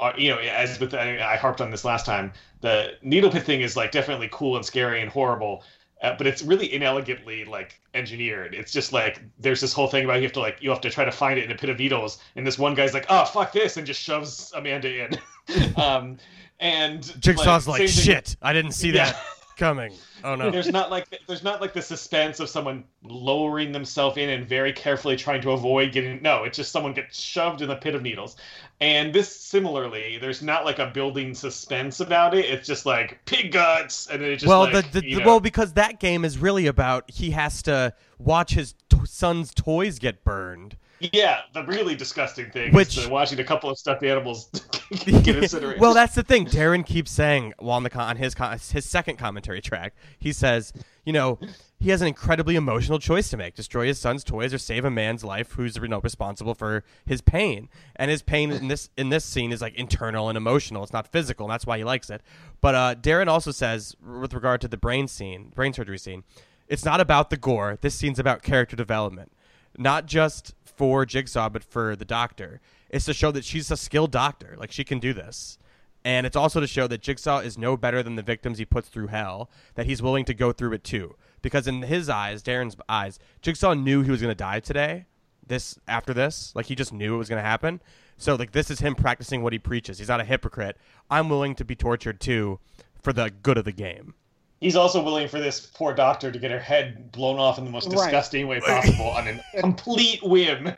D: are you know as with I harped on this last time the needle pit thing is like definitely cool and scary and horrible uh, but it's really inelegantly like engineered it's just like there's this whole thing about you have to like you have to try to find it in a pit of needles and this one guy's like oh fuck this and just shoves amanda in um and
C: Jigsaw's like,
D: thing-
C: shit. I didn't see
D: Yeah.
C: that coming. Oh no.
D: there's not like there's not like the suspense of someone lowering themselves in and very carefully trying to avoid getting no it's just someone gets shoved in the pit of needles and this similarly there's not like a building suspense about it it's just like pig guts and then it just
C: well,
D: like,
C: the, the, well, because that game is really about he has to watch his t- son's toys get burned.
D: Yeah the really disgusting thing
C: Which-
D: is watching a couple of stuffed animals get incinerated
C: well, that's the thing. Darren keeps saying well, on the con- on his con- his second commentary track. He says, you know, he has an incredibly emotional choice to make: destroy his son's toys or save a man's life who's you know responsible for his pain. And his pain in this in this scene is like internal and emotional. It's not physical, and that's why he likes it. But uh, Darren also says, with regard to the brain scene, brain surgery scene, it's not about the gore. This scene's about character development, not just for Jigsaw, but for the doctor. It's to show that she's a skilled doctor. Like she can do this. And it's also to show that Jigsaw is no better than the victims he puts through hell, that he's willing to go through it too. Because in his eyes, Darren's eyes, Jigsaw knew he was going to die today. This after this, like he just knew it was going to happen. So like this is him practicing what he preaches. He's not a hypocrite. I'm willing to be tortured too for the good of the game.
D: He's also willing for this poor doctor to get her head blown off in the most
E: Right.
D: disgusting way possible on a complete whim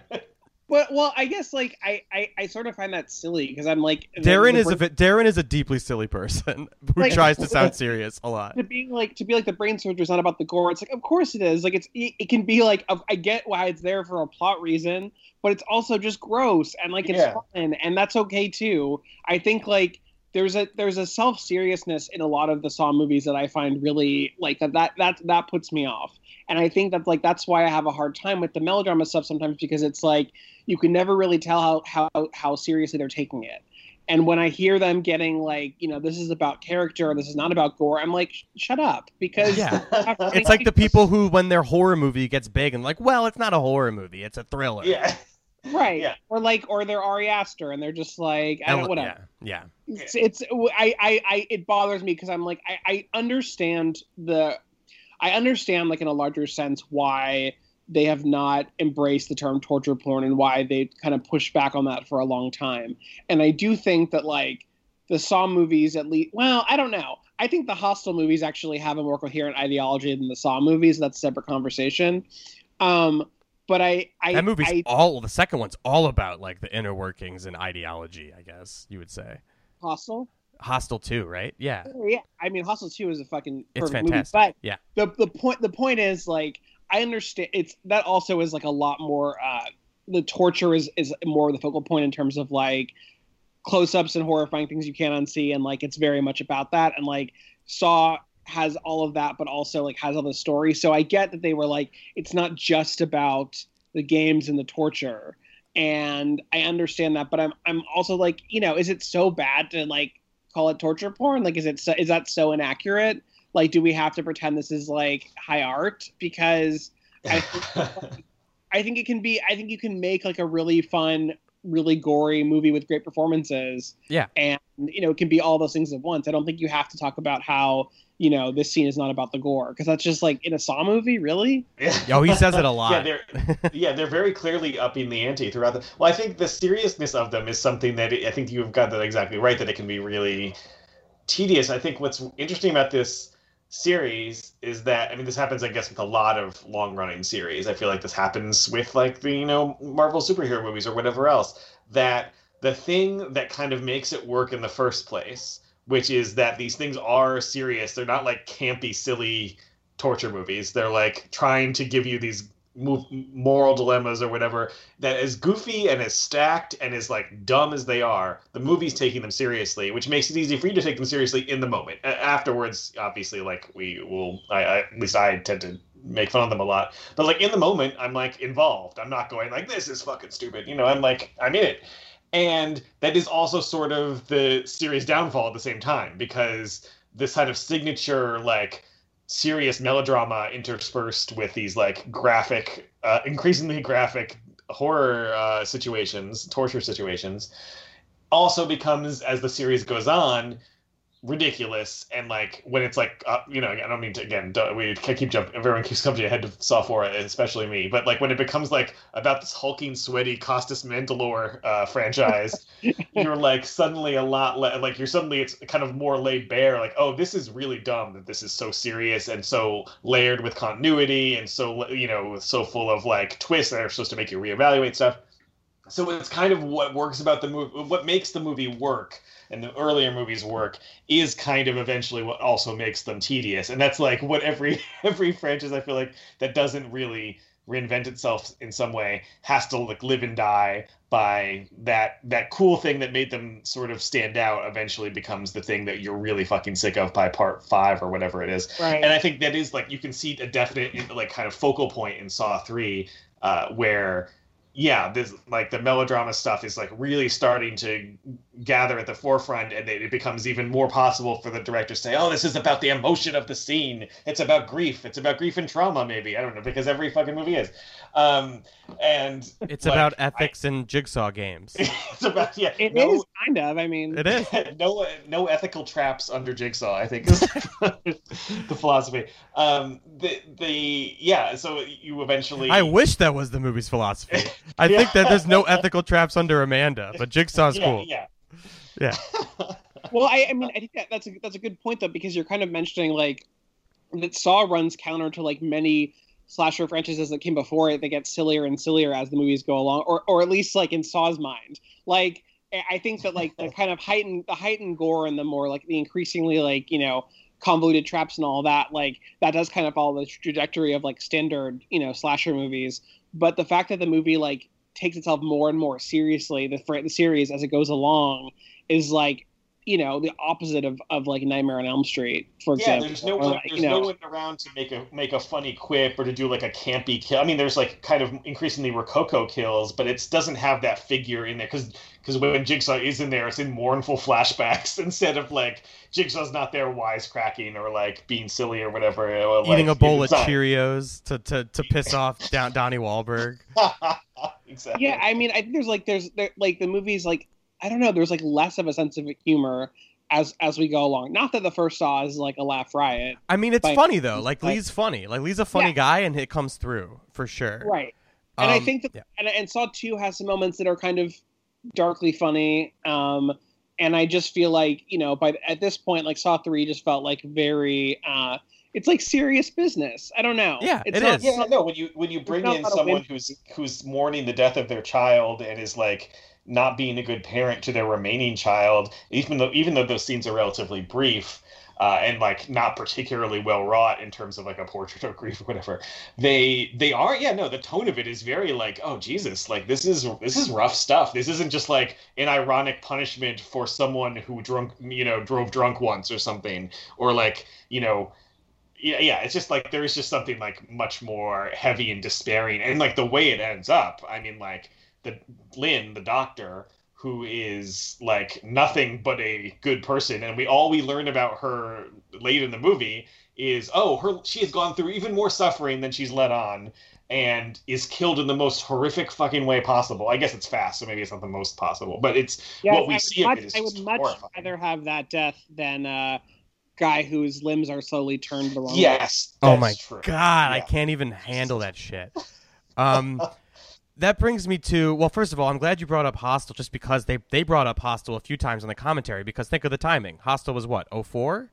E: But well, I guess like I I, I sort of find that silly because I'm like
C: Darren is a
E: brain-
C: vi- Darren is a deeply silly person who
E: Like-
C: tries to sound serious a lot.
E: to being like to be like the brain surgery is not about the gore. It's like of course it is. Like it's it, it can be like of- I get why it's there for a plot reason, but it's also just gross and like it's
D: Yeah.
E: fun and that's okay too. I think like there's a there's a self seriousness in a lot of the Saw movies that I find really like that that that that puts me off. And I think that like that's why I have a hard time with the melodrama stuff sometimes because it's like you can never really tell how how how seriously they're taking it. And when I hear them getting like, you know, this is about character, this is not about gore, I'm like, shut up, because
C: Yeah. It's like the people who, when their horror movie gets big, and like, well, it's not a horror movie; it's a thriller.
D: yeah.
E: Right,
D: Yeah.
E: or like, or they're Ari Aster, and they're just like, I don't, whatever.
C: Yeah, yeah.
E: It's, it's I, I, I, it bothers me because I'm like, I, I understand the, I understand like in a larger sense why they have not embraced the term torture porn and why they kind of pushed back on that for a long time. And I do think that like the Saw movies, at least, well, I don't know. I think the Hostel movies actually have a more coherent ideology than the Saw movies. That's a separate conversation. Um, but I, I,
C: That movie's
E: I,
C: all the second one's all about like the inner workings and ideology. I guess you would say.
E: Hostel.
C: Hostile too, right? Yeah.
E: Oh, yeah, I mean, Hostel Two is a fucking
C: It's
E: perfect
C: fantastic.
E: movie. But
C: Yeah.
E: the the point the point is like I understand it's that also is like a lot more. uh The torture is is more the focal point in terms of like close ups and horrifying things you can't unsee, and like it's very much about that. And like Saw has all of that, but also like has all the story. So I get that they were like it's not just about the games and the torture. And I understand that, but I'm I'm also like, you know, is it so bad to like call it torture porn? Like, is it so, is that so inaccurate? Like, do we have to pretend this is like high art? Because I think, I think it can be. I think you can make like a really fun, really gory movie with great performances.
C: Yeah.
E: and you know, it can be all those things at once. I don't think you have to talk about how you know this scene is not about the gore because that's just like in a Saw movie, really.
C: Oh, he says it a lot.
D: Yeah,
C: lot.
D: they're yeah, they're very clearly upping the ante throughout the. Well, I think the seriousness of them is something that I think you've got that exactly right. That it can be really tedious. I think what's interesting about this series is that I mean this happens I guess with a lot of long running series. I feel like this happens with like the you know Marvel superhero movies or whatever else. That the thing that kind of makes it work in the first place, which is that these things are serious. They're not like campy, silly torture movies. They're like trying to give you these moral dilemmas or whatever. That as goofy and as stacked and as like dumb as they are, the movie's taking them seriously, which makes it easy for you to take them seriously in the moment. Afterwards, obviously, like we will, I, I at least I tend to make fun of them a lot. But like in the moment, I'm like involved. I'm not going like this is fucking stupid. You know, I'm like I'm in it. And that is also sort of the series downfall at the same time because this kind of signature like serious melodrama interspersed with these like graphic, uh, increasingly graphic horror uh, situations, torture situations, also becomes as the series goes on ridiculous and like when it's like uh, you know I don't mean to again we can't keep jumping everyone keeps coming ahead to 4 especially me but like when it becomes like about this hulking sweaty Costas Mandylor uh, franchise you're like suddenly a lot le- like you're suddenly it's kind of more laid bare like oh this is really dumb that this is so serious and so layered with continuity and so you know so full of like twists that are supposed to make you reevaluate stuff so it's kind of what works about the movie what makes the movie work and the earlier movies work is kind of eventually what also makes them tedious and that's like what every every franchise i feel like that doesn't really reinvent itself in some way has to like live and die by that that cool thing that made them sort of stand out eventually becomes the thing that you're really fucking sick of by part five or whatever it is
E: Right.
D: and i think that is like you can see a definite like kind of focal point in saw 3 uh, where yeah this like the melodrama stuff is like really starting to gather at the forefront and it, it becomes even more possible for the director to say oh this is about the emotion of the scene it's about grief it's about grief and trauma maybe i don't know because every fucking movie is um and
C: It's
D: like,
C: about
D: I-
C: ethics and jigsaw games.
D: it's about yeah
E: It is
D: no,
E: kind of. I mean,
C: It is.
D: no no ethical traps under jigsaw i think is the philosophy um the the yeah so you eventually
C: I wish that was the movie's philosophy. I think that there's no ethical traps under Amanda, but Jigsaw's
D: yeah,
C: cool.
D: yeah
C: Yeah.
E: well, I, I mean, I think that, that's a that's a good point though because you're kind of mentioning like that Saw runs counter to like many slasher franchises that came before it, they get sillier and sillier as the movies go along, or or at least like in Saw's mind, like. I think that like the kind of heightened the heightened gore and the more like the increasingly like you know convoluted traps and all that like that does kind of follow the trajectory of like standard you know slasher movies but the fact that the movie like takes itself more and more seriously the the series as it goes along is like you know the opposite of, of like Nightmare on Elm Street, for
D: yeah,
E: example.
D: there's no one,
E: like,
D: there's
E: you know,
D: no one around to make a make a funny quip or to do like a campy kill. I mean, there's like kind of increasingly rococo kills, but it doesn't have that figure in there because because when Jigsaw is in there, it's in mournful flashbacks instead of like Jigsaw's not there wisecracking or like being silly or whatever. or,
C: Eating a bowl of
D: not-
C: Cheerios to, to, to piss off down Donnie Wahlberg.
D: exactly.
E: yeah, I mean, I think there's like there's there, like the movies like I don't know, there's like less of a sense of humor as as we go along. Not that the first Saw is like a laugh riot,
C: I mean, it's
E: Like-
C: funny though. Like
E: like-
C: Leigh's funny. Like Leigh's a funny
E: Yeah.
C: guy, and it comes through for sure.
E: right? And I
C: Um,
E: think that
C: yeah.
E: and, and Saw Two has some moments that are kind of darkly funny. Um, and I just feel like you know, by at this point, like Saw Three just felt like very. uh It's like serious business. I don't know.
C: Yeah,
E: it's
C: it
E: not,
C: is.
D: Yeah, no. When you when you bring in
E: a lot of
D: someone who's who's mourning the death of their child and is like not being a good parent to their remaining child, even though even though those scenes are relatively brief. Uh, and like not particularly well wrought in terms of like a portrait of grief or whatever they they are yeah no the tone of it is very like oh jesus like this is this is rough stuff this isn't just like an ironic punishment for someone who drunk you know drove drunk once or something or like you know yeah, yeah, it's just like there is just something like much more heavy and despairing, and like the way it ends up. I mean, like the Lynn, the doctor, who is like nothing but a good person, and we all we learn about her late in the movie is oh, her she has gone through even more suffering than she's let on, and is killed in the most horrific fucking way possible. I guess it's fast, so maybe it's not the most possible, but it's
E: Yeah,
D: what we
E: I would
D: see
E: much,
D: of it is
E: I would much
D: horrifying.
E: rather have that death than a guy whose limbs are slowly turned the wrong way.
D: Yes.
C: Oh my
D: true.
C: god, I can't even handle that shit. Um, that brings me to well, first of all, I'm glad you brought up Hostel, just because they they brought up Hostel a few times in the commentary. Because think of the timing. Hostel was what 04?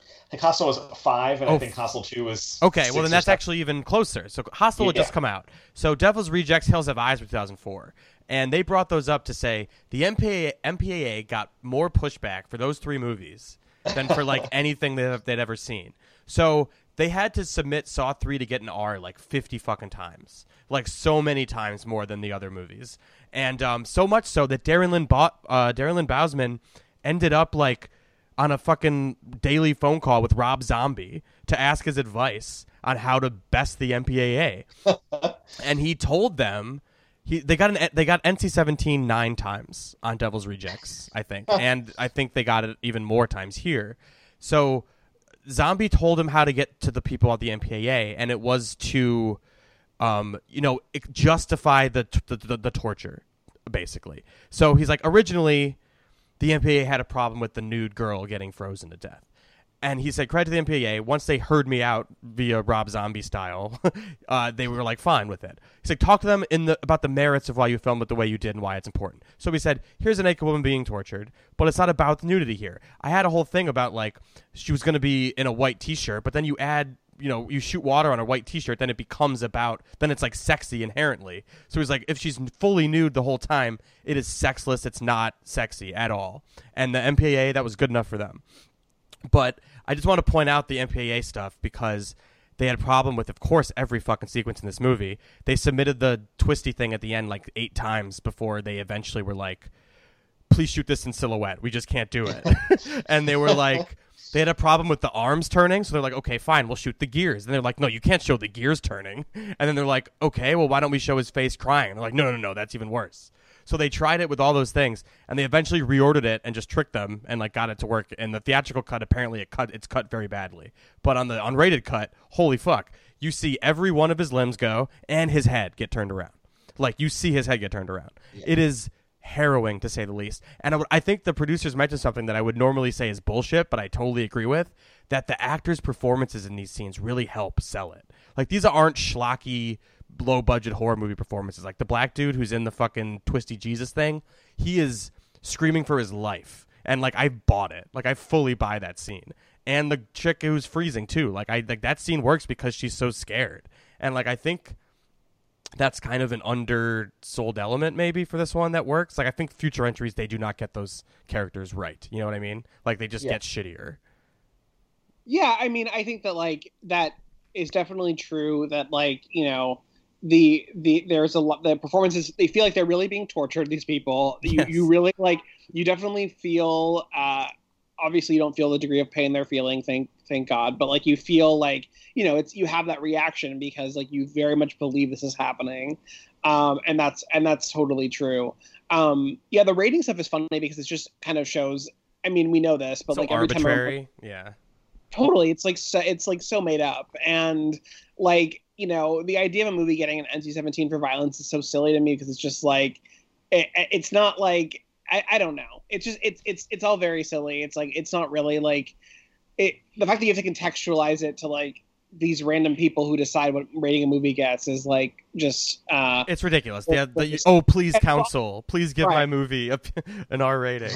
D: I think Hostel was five, and
C: Oh,
D: I think Hostel two was
C: Okay, well then that's
D: seven.
C: actually even closer. So Hostel had just come out. So Devil's Rejects, Hills Have Eyes were 2004, and they brought those up to say the MPAA, MPAA got more pushback for those three movies than for like anything they'd, they'd ever seen. So they had to submit Saw three to get an R like 50 fucking times, like so many times more than the other movies, and um, so much so that Darren Lynn bought uh, Darren Lynn Bousman ended up like on a fucking daily phone call with Rob Zombie to ask his advice on how to best the MPAA. and he told them he they got an they got NC-17 9 times on Devil's Rejects, I think. and I think they got it even more times here. So Zombie told him how to get to the people at the MPAA and it was to um, you know, justify the, the the the torture basically. So he's like originally the MPAA had a problem with the nude girl getting frozen to death. And he said, credit to the MPAA, once they heard me out via Rob Zombie style, uh, they were like fine with it. He said, talk to them in the about the merits of why you filmed it the way you did and why it's important. So we said, here's a naked woman being tortured, but it's not about the nudity here. I had a whole thing about like she was going to be in a white T-shirt, but then you add you know, you shoot water on a white t-shirt, then it becomes about then it's like sexy inherently. So he's like, if she's fully nude the whole time, it is sexless. It's not sexy at all. And the MPAA that was good enough for them. But I just want to point out the MPAA stuff because they had a problem with, of course, every fucking sequence in this movie. They submitted the twisty thing at the end like eight times before they eventually were like, please shoot this in silhouette. We just can't do it. and they were like, they had a problem with the arms turning, so they're like, okay, fine, we'll shoot the gears. And they're like, no, you can't show the gears turning. And then they're like, okay, well, why don't we show his face crying? And they're like, no, no, no, that's even worse. So they tried it with all those things, and they eventually reordered it and just tricked them and like got it to work. And the theatrical cut, apparently, it cut it's cut very badly. But on the unrated cut, holy fuck, you see every one of his limbs go and his head get turned around. Like you see his head get turned around. It is harrowing to say the least. And I, I think the producers mentioned something that I would normally say is bullshit, but I totally agree with that the actors' performances in these scenes really help sell it. Like these aren't schlocky, low budget horror movie performances. Like the black dude who's in the fucking twisty Jesus thing, he is screaming for his life. And like I bought it. Like I fully buy that scene. And the chick who's freezing too. Like I like that scene works because she's so scared. and like I think that's kind of an undersold element maybe for this one that works. Like I think future entries they do not get those characters right. You know what I mean? Like they just
D: Yeah.
C: get shittier.
E: Yeah, I mean, I think that like that is definitely true. That like you know the the there's a lot the performances they feel like they're really being tortured. These people, you
C: Yes.
E: you really like you definitely feel. uh Obviously, you don't feel the degree of pain they're feeling. Thank thank God, but like you feel like you know it's you have that reaction because like you very much believe this is happening, um, and that's and that's totally true. Um, yeah, the rating stuff is funny because it just kind of shows. I mean, we know this, but
C: so
E: like every time
C: arbitrary. yeah.
E: totally it's like so, it's like so made up and like you know the idea of a movie getting an NC-17 for violence is so silly to me because it's just like it, it's not like I, I don't know it's just it's it's it's all very silly it's like it's not really like it the fact that you have to contextualize it to like these random people who decide what rating a movie gets is like just uh
C: It's ridiculous. Yeah, oh, please, counsel, please give my movie a, an R rating.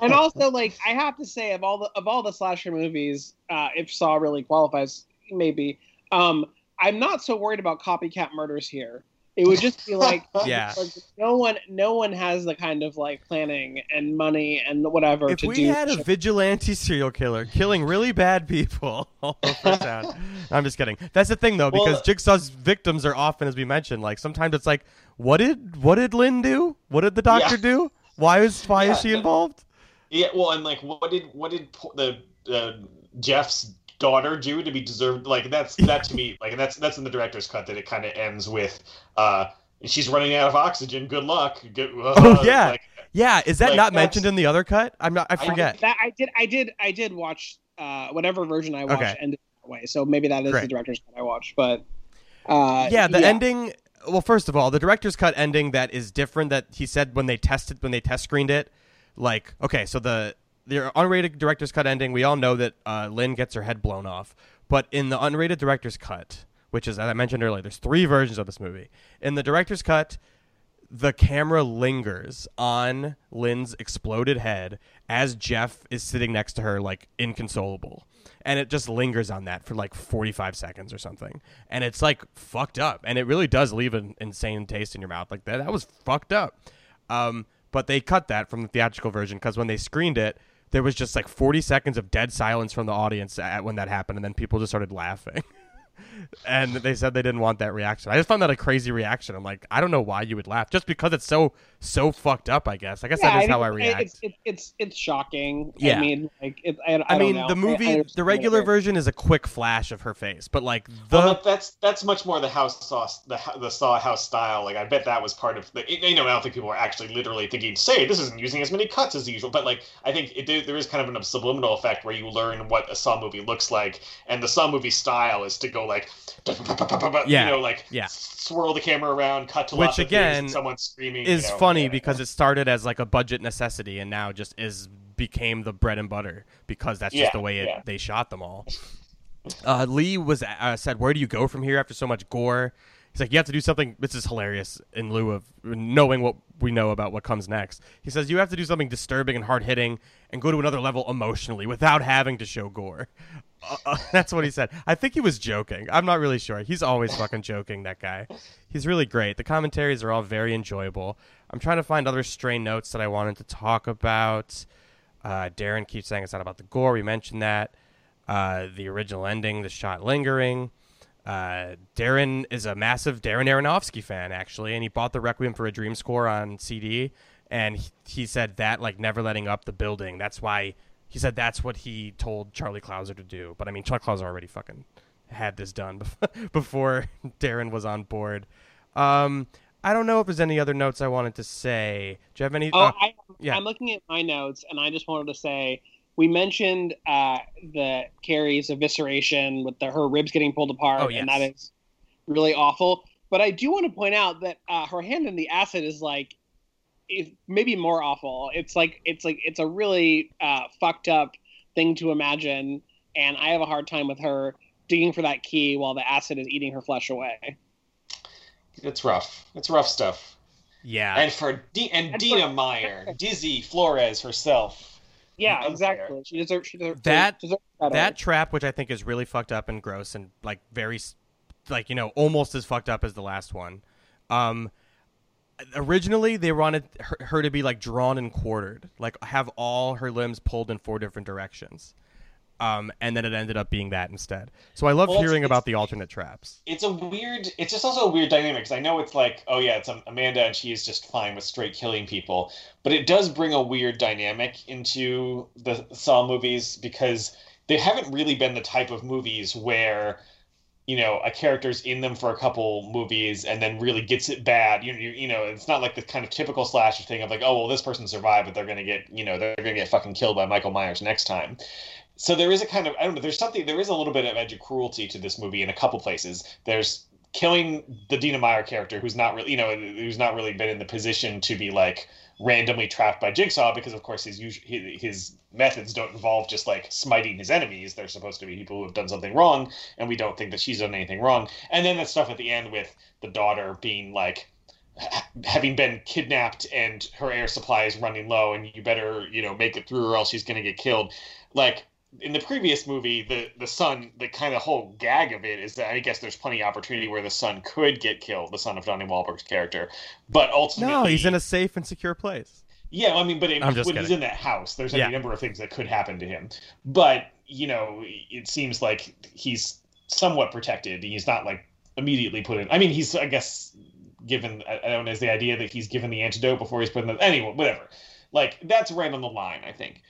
E: and also like I have to say of all the of all the slasher movies, uh, if Saw really qualifies, maybe um, I'm not so worried about copycat murders here. It would just be like
C: Yeah.
E: like, no one no one has the kind of like planning and money and whatever
C: If
E: to
C: we
E: do.
C: had a vigilante serial killer killing really bad people all over town, I'm just kidding. That's the thing though, because
D: Well-
C: Jigsaw's victims are often, as we mentioned, like sometimes it's like, what did what did Lynn do? What did the doctor
D: Yeah.
C: do? Why is why
D: Yeah,
C: is she involved?
D: Yeah, well, and like, what did what did po- the uh, Jeff's daughter do to be deserved? Like, that's that to me, like, that's that's in the director's cut that it kind of ends with, uh, she's running out of oxygen. Good luck. Good, uh,
C: Oh, yeah.
D: like,
C: Yeah, is that
D: Like,
C: not mentioned in the other cut? I'm not. I
D: I-
C: forget.
E: that I did I did I did watch uh, whatever version I watched
C: Okay.
E: ended that way. So maybe that is the director's cut I watched, but uh,
C: yeah, the ending. Well, first of all, the director's cut ending that is different. That he said when they tested when they test screened it, like okay, so the the unrated director's cut ending, we all know that uh, Lynn gets her head blown off, but in the unrated director's cut, which is as I mentioned earlier, there's three versions of this movie. In the director's cut, the camera lingers on Lynn's exploded head as Jeff is sitting next to her, like inconsolable. And it just lingers on that for like 45 seconds or something. And it's like fucked up. And it really does leave an insane taste in your mouth. Like that, that was fucked up. Um, but they cut that from the theatrical version because when they screened it, there was just like 40 seconds of dead silence from the audience at, when that happened. And then people just started laughing. and they said they didn't want that reaction. I just found that a crazy reaction. I'm like, I don't know why you would laugh, just because it's so so fucked up. I guess. I guess that is how I react.
E: It's it's it's, it's shocking.
C: Yeah.
E: I mean, like it, I, I,
C: I,
E: don't
C: mean,
E: know.
C: the
E: I- I
C: movie, the regular
E: it is.
C: version is a quick flash of her face, but like the
D: well, that's that's much more the house saw the the saw house style. Like I bet that was part of the. You know, I don't think people were actually literally thinking, "Say this isn't using as many cuts as usual." But like, I think it, there is kind of a subliminal effect where you learn what a saw movie looks like, and the saw movie style is to go like,
C: Yeah,
D: you know, like
C: yeah.
D: swirl the camera around, cut to
C: Which,
D: lots
C: again,
D: someone screaming
C: is
D: you know,
C: funny
D: yeah.
C: because it started as like a budget necessity and now just is became the bread and butter because that's just
D: Yeah,
C: the way it,
D: yeah.
C: they shot them all. Uh, Leigh was uh, said, "Where do you go from here after so much gore?" He's like, "You have to do something." This is hilarious in lieu of knowing what we know about what comes next. He says, "You have to do something disturbing and hard hitting and go to another level emotionally without having to show gore." Uh, that's what he said. I think he was joking. I'm not really sure. He's always fucking joking. That guy. He's really great. The commentaries are all very enjoyable. I'm trying to find other stray notes that I wanted to talk about. Uh, Darren keeps saying it's not about the gore. We mentioned that. Uh, the original ending, the shot lingering. Uh, Darren is a massive Darren Aronofsky fan, actually, and he bought the Requiem for a Dream score on CD. And he said that, like, never letting up the building. That's why he said that's what he told Charlie Clouser to do. But I mean, Charlie Clouser already fucking had this done bef- before Darren was on board. Um, I don't know if there's any other notes I wanted to say. Do you have any?
E: Oh,
C: uh,
E: I,
C: yeah.
E: I'm looking at my notes, and I just wanted to say we mentioned uh, the Kerry's evisceration with the, her ribs getting pulled apart,
C: Oh, yes.
E: and that is really awful. But I do want to point out that uh, her hand in the acid is like, maybe more awful. It's like it's like it's a really uh, fucked up thing to imagine, and I have a hard time with her digging for that key while the acid is eating her flesh away.
D: It's rough. It's rough stuff.
C: yeah.
D: And for D- and
E: And
D: Dina
E: for-
D: Meyer, Dizzy Flores herself.
E: Yeah,
D: Unfair.
E: exactly. She deserves. She deserves
C: That-
E: deserves
C: that trap, which I think is really fucked up and gross and like very like you know almost as fucked up as the last one. Um, originally they wanted her, to be like drawn and quartered, like have all her limbs pulled in four different directions. Um, and then it ended up being that instead. So I love
D: Well,
C: hearing about the alternate traps.
D: it's a weird it's just also a weird dynamic because i know it's like oh yeah it's amanda and she is just fine with straight killing people but it does bring a weird dynamic into the saw movies because they haven't really been the type of movies where you know a character's in them for a couple movies and then really gets it bad you, you, you know it's not like the kind of typical slasher thing of like oh well this person survived but they're gonna get you know they're gonna get fucking killed by michael myers next time so there is a kind of I don't know. There's something. There is a little bit of edge of cruelty to this movie in a couple places. There's killing the Dina Meyer character, who's not really, you know, who's not really been in the position to be like randomly trapped by Jigsaw, because of course his his, methods don't involve just like smiting his enemies. They're supposed to be people who have done something wrong, and we don't think that she's done anything wrong. And then the stuff at the end with the daughter being like having been kidnapped and her air supply is running low and you better you know make it through or else she's going to get killed like in the previous movie the the son the kind of whole gag of it is that i guess there's plenty of opportunity where the son could get killed the son of donnie Wahlberg's character but ultimately
C: No, he's in a safe and secure place.
D: yeah, I mean, but it, when he's in that house, there's
C: Yeah.
D: any number of things that could happen to him. But you know, it seems like he's somewhat protected. He's not like immediately put in. I mean, he's I guess given. I I don't know. Is the idea that he's given the antidote before he's put in the anyway, whatever. Like that's right on the line, I think.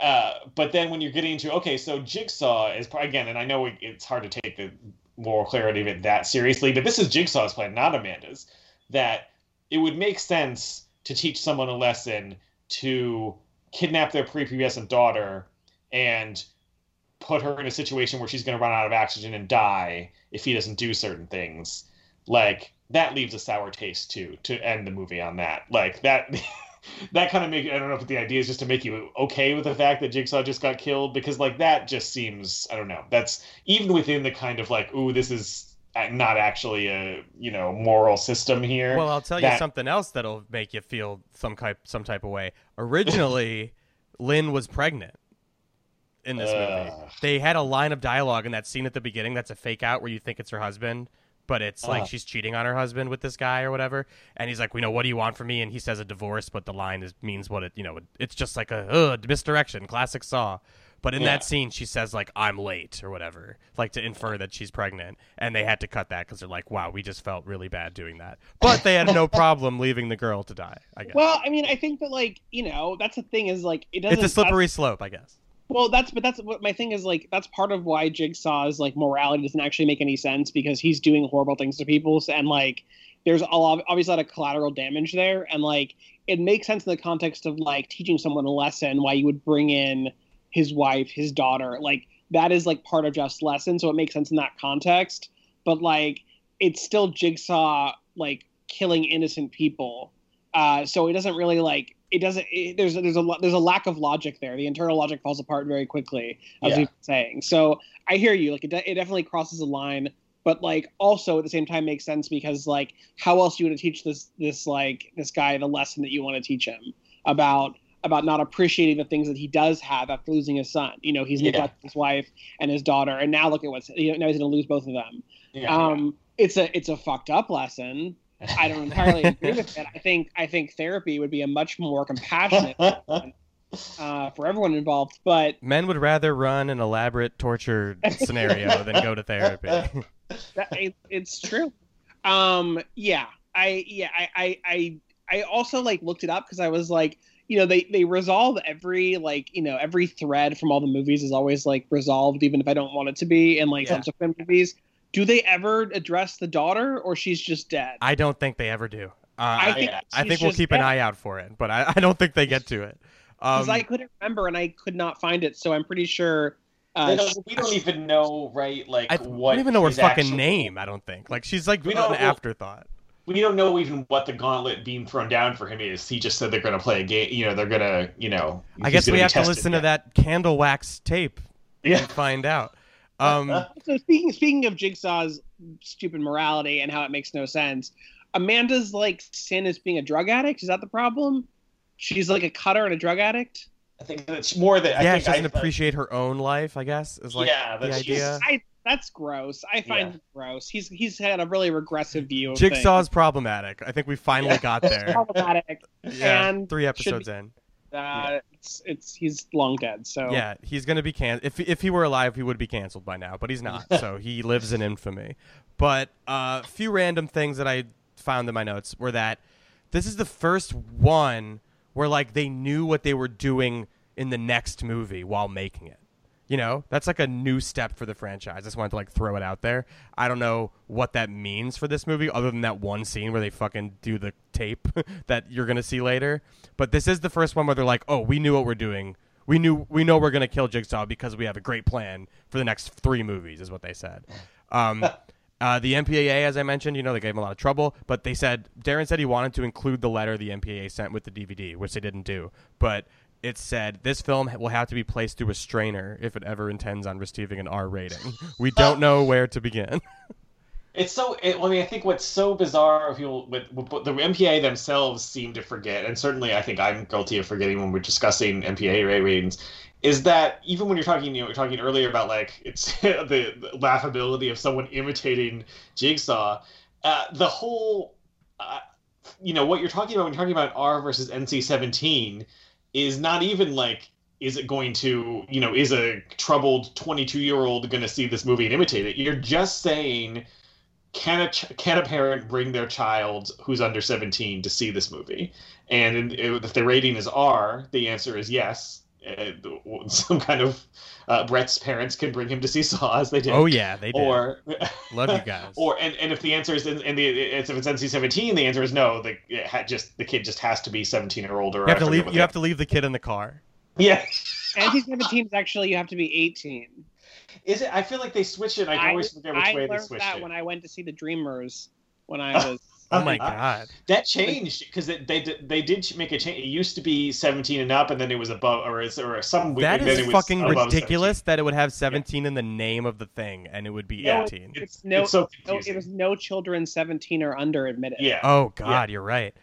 D: Uh, but then when you're getting into okay, so Jigsaw is again, and I know it, it's hard to take the moral clarity of it that seriously, but this is Jigsaw's plan, not Amanda's. That it would make sense to teach someone a lesson to kidnap their prepubescent daughter and put her in a situation where she's going to run out of oxygen and die if he doesn't do certain things. Like that leaves a sour taste too. To end the movie on that, like that. that kind of make I don't know if the idea is just to make you okay with the fact that Jigsaw just got killed because like that just seems I don't know that's even within the kind of like ooh this is not actually a you know moral system here.
C: Well, I'll tell you something else that'll make you feel some type some type of way. Originally, Lynn was pregnant in this movie. They had a line of dialogue in that scene at the beginning that's a fake out where you think it's her husband, but it's like
D: Uh.
C: she's cheating on her husband with this guy or whatever. And he's like, "We know what do you want from me?" And he says a divorce, but the line is means what it you know. It's just like a misdirection, classic Saw. But in
D: Yeah.
C: that scene, she says like "I'm late" or whatever, like to infer that she's pregnant, and they had to cut that because they're like, "Wow, we just felt really bad doing that." But they had no problem leaving the girl to die. I guess
E: Well, I mean, I think that like you know that's the thing is like it doesn't.
C: it's a slippery slope, I guess.
E: Well, that's but that's what my thing is like. That's part of why Jigsaw's like morality doesn't actually make any sense because he's doing horrible things to people, and like there's a lot, obviously a lot of collateral damage there, and like it makes sense in the context of like teaching someone a lesson why you would bring in his wife, his daughter, like that is like part of Jeff's lesson, so it makes sense in that context. But like it's still Jigsaw like killing innocent people, uh, so it doesn't really like it doesn't it, there's there's a there's a lack of logic there the internal logic falls apart very quickly as
D: Yeah.
E: we've been saying so i hear you like it, de- it definitely crosses a line but like also at the same time makes sense because like how else you want to teach this this like this guy the lesson that you want to teach him about about not appreciating the things that he does have after losing his son you know he's
D: Yeah.
E: neglected his wife and his daughter and now look at what's you know, now he's going to lose both of them
D: Yeah.
E: um it's a it's a fucked up lesson I don't entirely agree with it. I think I think therapy would be a much more compassionate uh, for everyone involved. But
C: Men would rather run an elaborate torture scenario than go to therapy.
E: that, it, it's true. Um, yeah, I yeah I I I, I also like looked it up because I was like, you know, they they resolve every like you know every thread from all the movies is always like resolved, even if I don't want it to be in like
D: Yeah.
E: subsequent movies. Do they ever address the daughter, or she's just dead?
C: I don't think they ever do. Uh,
E: I
C: I,
E: think
D: yeah.
C: I think we'll
E: just
C: keep an eye out for it, but I, I don't think they get to it.
E: because
C: Um,
E: I couldn't remember and I could not find it, so I'm pretty sure. Uh,
D: don't- we don't even know, right? Like
C: I
D: what
C: don't even know her fucking
D: actual-
C: name. I don't think. Like she's like
D: We
C: an
D: don't- well-
C: afterthought.
D: We don't know even what the gauntlet being thrown down for him is. He just said they're going to play a game. You know, they're going to, you know.
C: I guess we have to
D: tested
C: listen to that candle wax tape
D: Yeah.
C: and find out. Um,
E: so speaking speaking of Jigsaw's stupid morality and how it makes no sense, Amanda's like sin is being a drug addict. Is that the problem? She's like a cutter and a drug addict.
D: I think it's more that. I
C: yeah,
D: think
C: she doesn't
D: I,
C: appreciate her own life. I guess is like
D: Yeah,
C: the idea.
E: I that's gross. I find
D: Yeah.
E: it gross. He's he's had a really regressive view of
C: Jigsaw's problematic. I think we finally got there.
E: problematic.
C: Yeah,
E: and
C: three episodes
E: be-
C: in.
E: Uh, it's it's he's long dead. So
C: Yeah, he's gonna be can. If if he were alive, he would be canceled by now, but he's not. so he lives in infamy. But a uh, few random things that I found in my notes were that this is the first one where like they knew what they were doing in the next movie while making it. You know, that's like a new step for the franchise. I just wanted to like throw it out there. I don't know what that means for this movie, other than that one scene where they fucking do the tape that you're gonna see later. But this is the first one where they're like, "Oh, we knew what we're doing. We knew we know we're gonna kill Jigsaw because we have a great plan for the next three movies," is what they said. Um, uh, the MPAA, as I mentioned, you know, they gave him a lot of trouble, but they said Darren said he wanted to include the letter the MPAA sent with the DVD, which they didn't do. But it said this film will have to be placed through a strainer if it ever intends on receiving an R rating. We don't know where to begin.
D: It's so. It, I mean, I think what's so bizarre, if you with, with the MPA themselves seem to forget, and certainly I think I'm guilty of forgetting when we're discussing MPA ratings, is that even when you're talking, you know, you're talking earlier about like it's the, the laughability of someone imitating Jigsaw, uh, the whole, uh, you know, what you're talking about when you're talking about R versus NC-17 is not even like is it going to you know is a troubled 22 year old going to see this movie and imitate it? You're just saying can a can a parent bring their child who's under 17 to see this movie? And if the rating is r the answer is yes some kind of uh, brett's parents can bring him to see saw as they did
C: oh yeah, they did.
D: or
C: Love you guys.
D: or and, and if the answer is and the it's, if it's NC-17 the answer is no the it had just the kid just has to be 17 or older
C: you have to leave. You
D: the-
C: have to leave the kid in the car.
D: yeah
E: NC-17 is actually you have to be 18.
D: Is it? I feel like they switched it. and I, always forget which
E: I
D: way they
E: learned
D: switched
E: that
D: it.
E: when I went to see the Dreamers when I was.
C: Oh my
D: Uh,
C: god.
D: That changed because they, they did- they did make a change. It used to be 17 and up, and then it was above, or is or some.
C: That
D: then
C: is fucking
D: above
C: ridiculous that it would have 17 in the name of the thing and it would be
E: No,
C: 18.
E: It's no,
D: it's so
E: no, it was no children 17 or under admitted.
D: Yeah.
C: Oh God, you're right.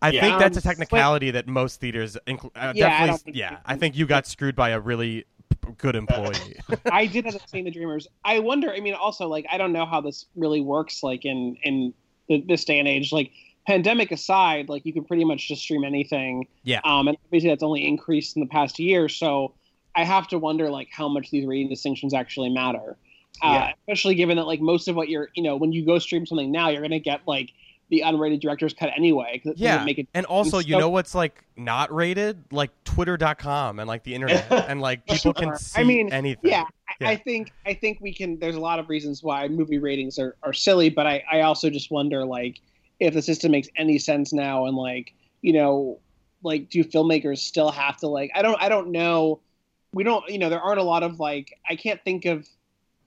C: I
D: Yeah.
C: think that's a
E: Um,
C: technicality that most theaters, inclu- uh,
E: Yeah,
C: definitely.
E: don't think
C: yeah, I think you got screwed by a really p- good employee.
E: I did end up seeing the Dreamers. I wonder. I mean, also like I don't know how this really works. Like in in the, this day and age, like pandemic aside, like you can pretty much just stream anything.
C: Yeah.
E: Um, and obviously that's only increased in the past year. So I have to wonder like how much these rating distinctions actually matter. Uh,
D: Yeah.
E: Especially given that like most of what you're, you know, when you go stream something now, you're gonna get like the unrated director's cut anyway.
C: yeah,
E: Make it
C: and also you
E: so-
C: know what's like not rated, like Twitter.com and like the internet, and like people can see
E: I mean,
C: anything.
E: Yeah,
C: Yeah.
E: I think I think we can. There's a lot of reasons why movie ratings are, are silly, but I, I also just wonder like if the system makes any sense now, and like you know, like do filmmakers still have to like I don't I don't know. We don't you know there aren't a lot of like I can't think of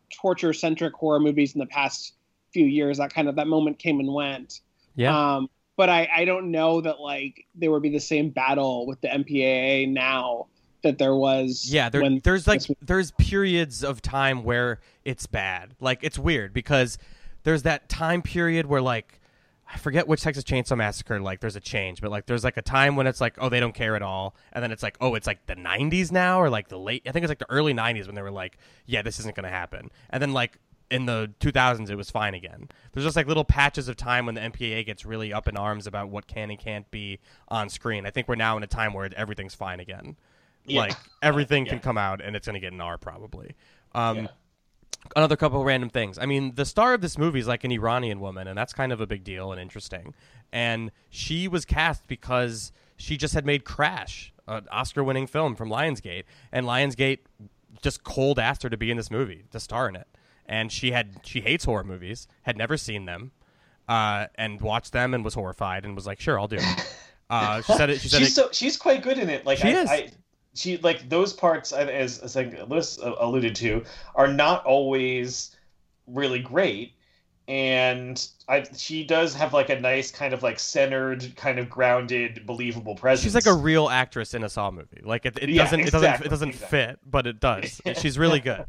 E: torture centric horror movies in the past few years. That kind of that moment came and went.
C: Yeah.
E: Um, but I, I don't know that like there would be the same battle with the MPAA now that there was.
C: Yeah, there, there's like there's periods of time where it's bad. Like it's weird because there's that time period where like I forget which Texas Chainsaw Massacre like there's a change, but like there's like a time when it's like oh they don't care at all, and then it's like oh it's like the 90s now or like the late I think it's like the early 90s when they were like yeah this isn't gonna happen, and then like in the 2000s it was fine again. There's just like little patches of time when the MPAA gets really up in arms about what can and can't be on screen. I think we're now in a time where everything's fine again.
D: Yeah.
C: Like everything can come out and it's going to get an R probably. Um,
D: Yeah.
C: Another couple of random things. I mean, the star of this movie is like an Iranian woman, and that's kind of a big deal and interesting. And she was cast because she just had made Crash, an Oscar-winning film from Lionsgate, and Lionsgate just cold asked her to be in this movie to star in it. And she had she hates horror movies, had never seen them, uh, and watched them and was horrified and was like, "Sure, I'll do it." Uh, she said it. She said
D: she's
C: it,
D: so she's quite good in it. Like
C: She
D: I,
C: is.
D: I, she like those parts uh, as as like Liz alluded to are not always really great, and I she does have like a nice kind of like centered, kind of grounded, believable presence.
C: She's like a real actress in a Saw movie. Like it, it
D: Yeah,
C: doesn't, it doesn't, it doesn't
D: exactly.
C: fit, but it does. She's really good.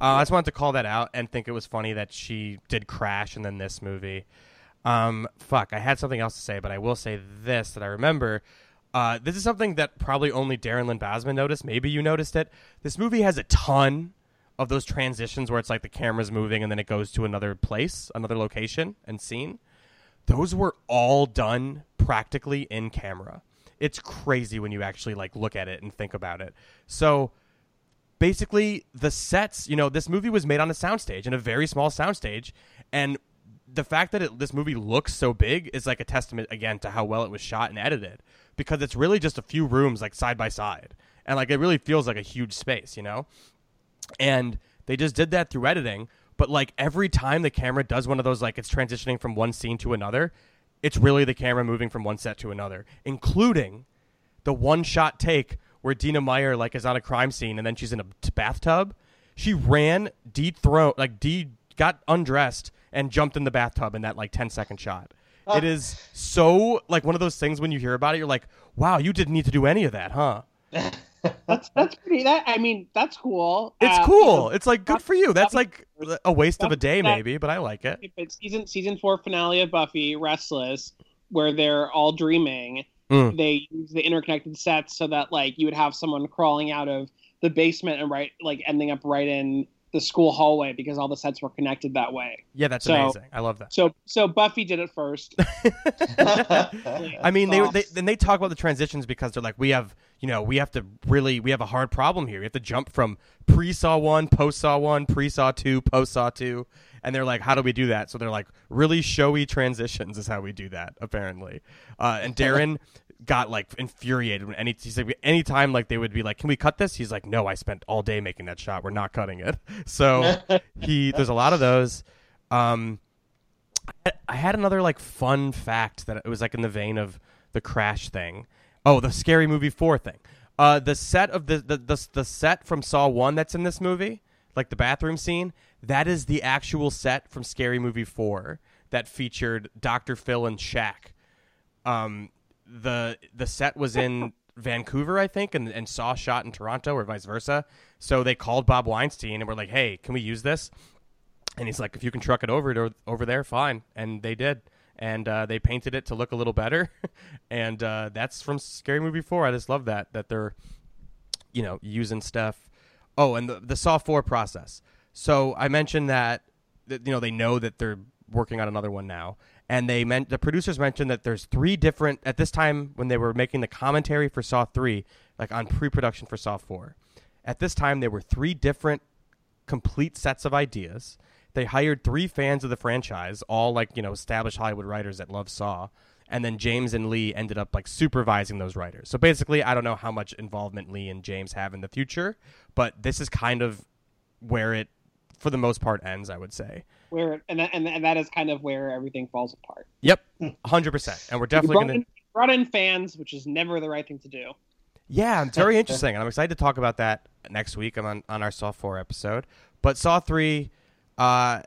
C: Uh, I just wanted to call that out and think it was funny that she did Crash and then this movie. Um, fuck, I had something else to say, but I will say this that I remember. Uh, this is something that probably only Darren Lynn Bousman noticed. Maybe you noticed it. This movie has a ton of those transitions where it's like the camera's moving and then it goes to another place, another location and scene. Those were all done practically in camera. It's crazy when you actually like look at it and think about it. So basically the sets, you know, this movie was made on a soundstage in a very small soundstage and the fact that it, this movie looks so big is like a testament again to how well it was shot and edited because it's really just a few rooms like side by side and like it really feels like a huge space, you know? And they just did that through editing, but like every time the camera does one of those like it's transitioning from one scene to another, it's really the camera moving from one set to another, including the one shot take where Dina Meyer like is on a crime scene and then she's in a t- bathtub. She ran, dethroned, like de got undressed and jumped in the bathtub in that like 10 second shot. It is so like one of those things when you hear about it, you're like, wow, you didn't need to do any of that, huh?
E: That's that's pretty. That I mean, that's cool.
C: It's
E: Uh,
C: cool. It's like good for you. That's like a waste of a day, maybe, but I like it.
E: It's season season four finale of Buffy, Restless, where they're all dreaming.
C: Mm.
E: They use the interconnected sets so that like you would have someone crawling out of the basement and right like ending up right in the school hallway because all the sets were connected that way.
C: Yeah, that's
E: So-
C: amazing. I love that.
E: So so Buffy did it first.
C: I mean, they, they then they talk about the transitions because they're like, we have, you know, we have to really, we have a hard problem here. We have to jump from pre Saw one, post Saw one, pre Saw two, post Saw two, and they're like, how do we do that? So they're like, really showy transitions is how we do that, apparently. Uh, and Darren got like infuriated when any he's like anytime like they would be like, can we cut this? He's like, no, I spent all day making that shot. We're not cutting it. So he there's a lot of those. Um, I had another like fun fact that it was like in the vein of the crash thing. Oh, the scary movie four thing. Uh, the set of the, the the the set from Saw one that's in this movie, like the bathroom scene, that is the actual set from Scary Movie four that featured Doctor Phil and Shaq. Um, the the set was in Vancouver, I think, and and Saw shot in Toronto or vice versa. So they called Bob Weinstein and were like, "Hey, can we use this?" And he's like, if you can truck it over to over there, fine. And they did. And uh, they painted it to look a little better. and uh, that's from Scary Movie 4. I just love that, that they're, you know, using stuff. Oh, and the, the Saw 4 process. So I mentioned that, that, you know, they know that they're working on another one now. And they meant the producers mentioned that there's three different, at this time when they were making the commentary for Saw 3, like on pre production for Saw 4, at this time there were three different complete sets of ideas. They hired three fans of the franchise, all like, you know, established Hollywood writers that love Saw. And then James and Leigh ended up like supervising those writers. So basically, I don't know how much involvement Leigh and James have in the future, but this is kind of where it, for the most part, ends, I would say.
E: Where and that, and, and that is kind of where everything falls apart.
C: Yep, 100%. And we're definitely going to.
E: brought in fans, which is never the right thing to do.
C: Yeah, it's very interesting, and I'm excited to talk about that next week on on our Saw Four episode. But Saw Three, uh,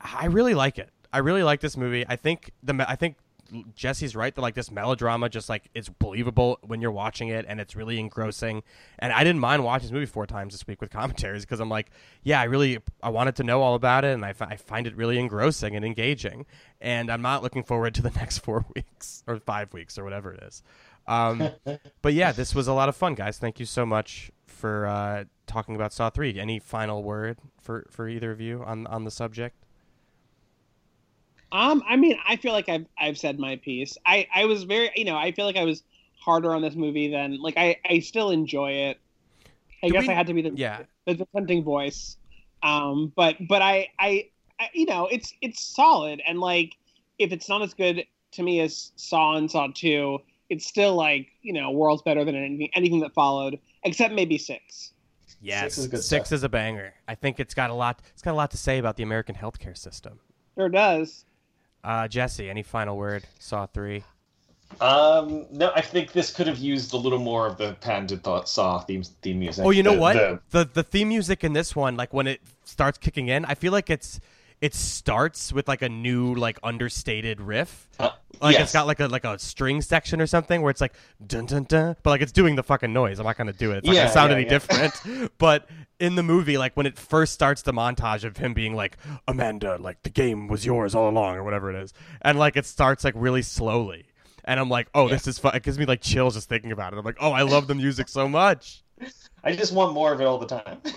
C: I really like it. I really like this movie. I think the I think Jesse's right that like this melodrama just like it's believable when you're watching it, and it's really engrossing. And I didn't mind watching this movie four times this week with commentaries because I'm like, yeah, I really I wanted to know all about it, and I, I find it really engrossing and engaging. And I'm not looking forward to the next four weeks or five weeks or whatever it is. Um, but yeah, this was a lot of fun, guys. Thank you so much for uh, talking about Saw Three. Any final word for, for either of you on on the subject?
E: Um, I mean, I feel like I've I've said my piece. I I was very, you know, I feel like I was harder on this movie than like I I still enjoy it. I
C: Do
E: guess
C: we-
E: I had to be the
C: Yeah,
E: the dissenting voice. Um, but but I, I I you know it's it's solid and like if it's not as good to me as Saw and Saw Two, it's still like you know worlds better than anything anything that followed except maybe six.
C: yes,
D: Six is good
C: Six is a banger. I think it's got a lot. It's got a lot to say about the American healthcare system.
E: Sure does.
C: Uh, Jesse, any final word? Saw Three.
D: Um, no, I think this could have used a little more of the patented thought saw theme theme music.
C: Oh, you know
D: The-
C: what?
D: the-
C: The the theme music in this one, like when it starts kicking in, I feel like it's it starts with like a new like understated riff.
D: uh,
C: Like
D: yes.
C: it's got like a like a string section or something where it's like dun dun dun, but like it's doing the fucking noise. I'm not gonna do it. It's not
D: Yeah,
C: gonna sound
D: yeah,
C: any
D: yeah.
C: different. but in the movie, like when it first starts the montage of him being like Amanda, like the game was yours all along or whatever it is, and like it starts like really slowly, and I'm like, oh, this is fun. It gives me like chills just thinking about it. I'm like, oh, I love the music so much.
D: I just want more of it all the time.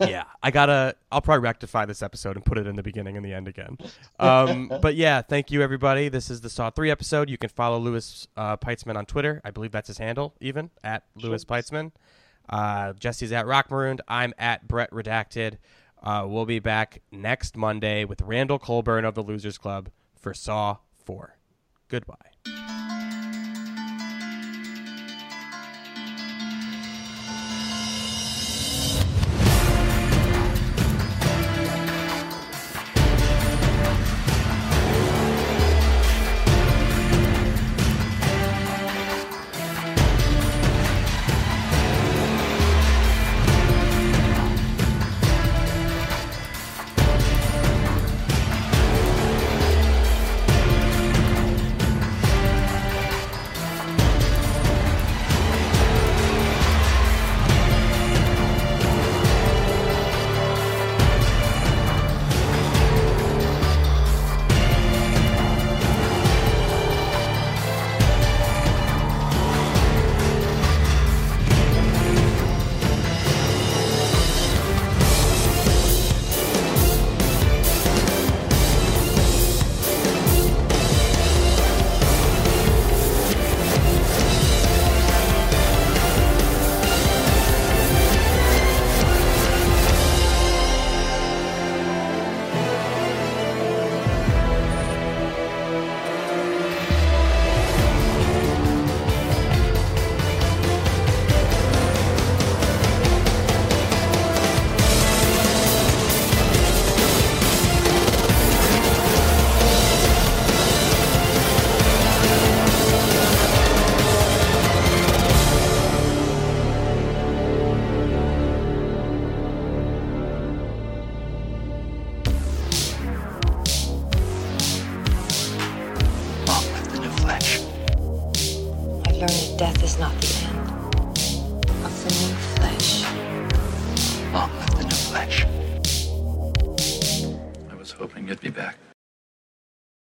C: yeah, I gotta. I'll probably rectify this episode and put it in the beginning and the end again. Um, but yeah, thank you everybody. This is the Saw three episode. You can follow Louis uh, Peitzman on Twitter. I believe that's his handle, even at Louis Peitzman. Uh, Jesse's at Rock Marooned. I'm at Brett Redacted. Uh, we'll be back next Monday with Randall Colburn of the Losers Club for Saw four. Goodbye.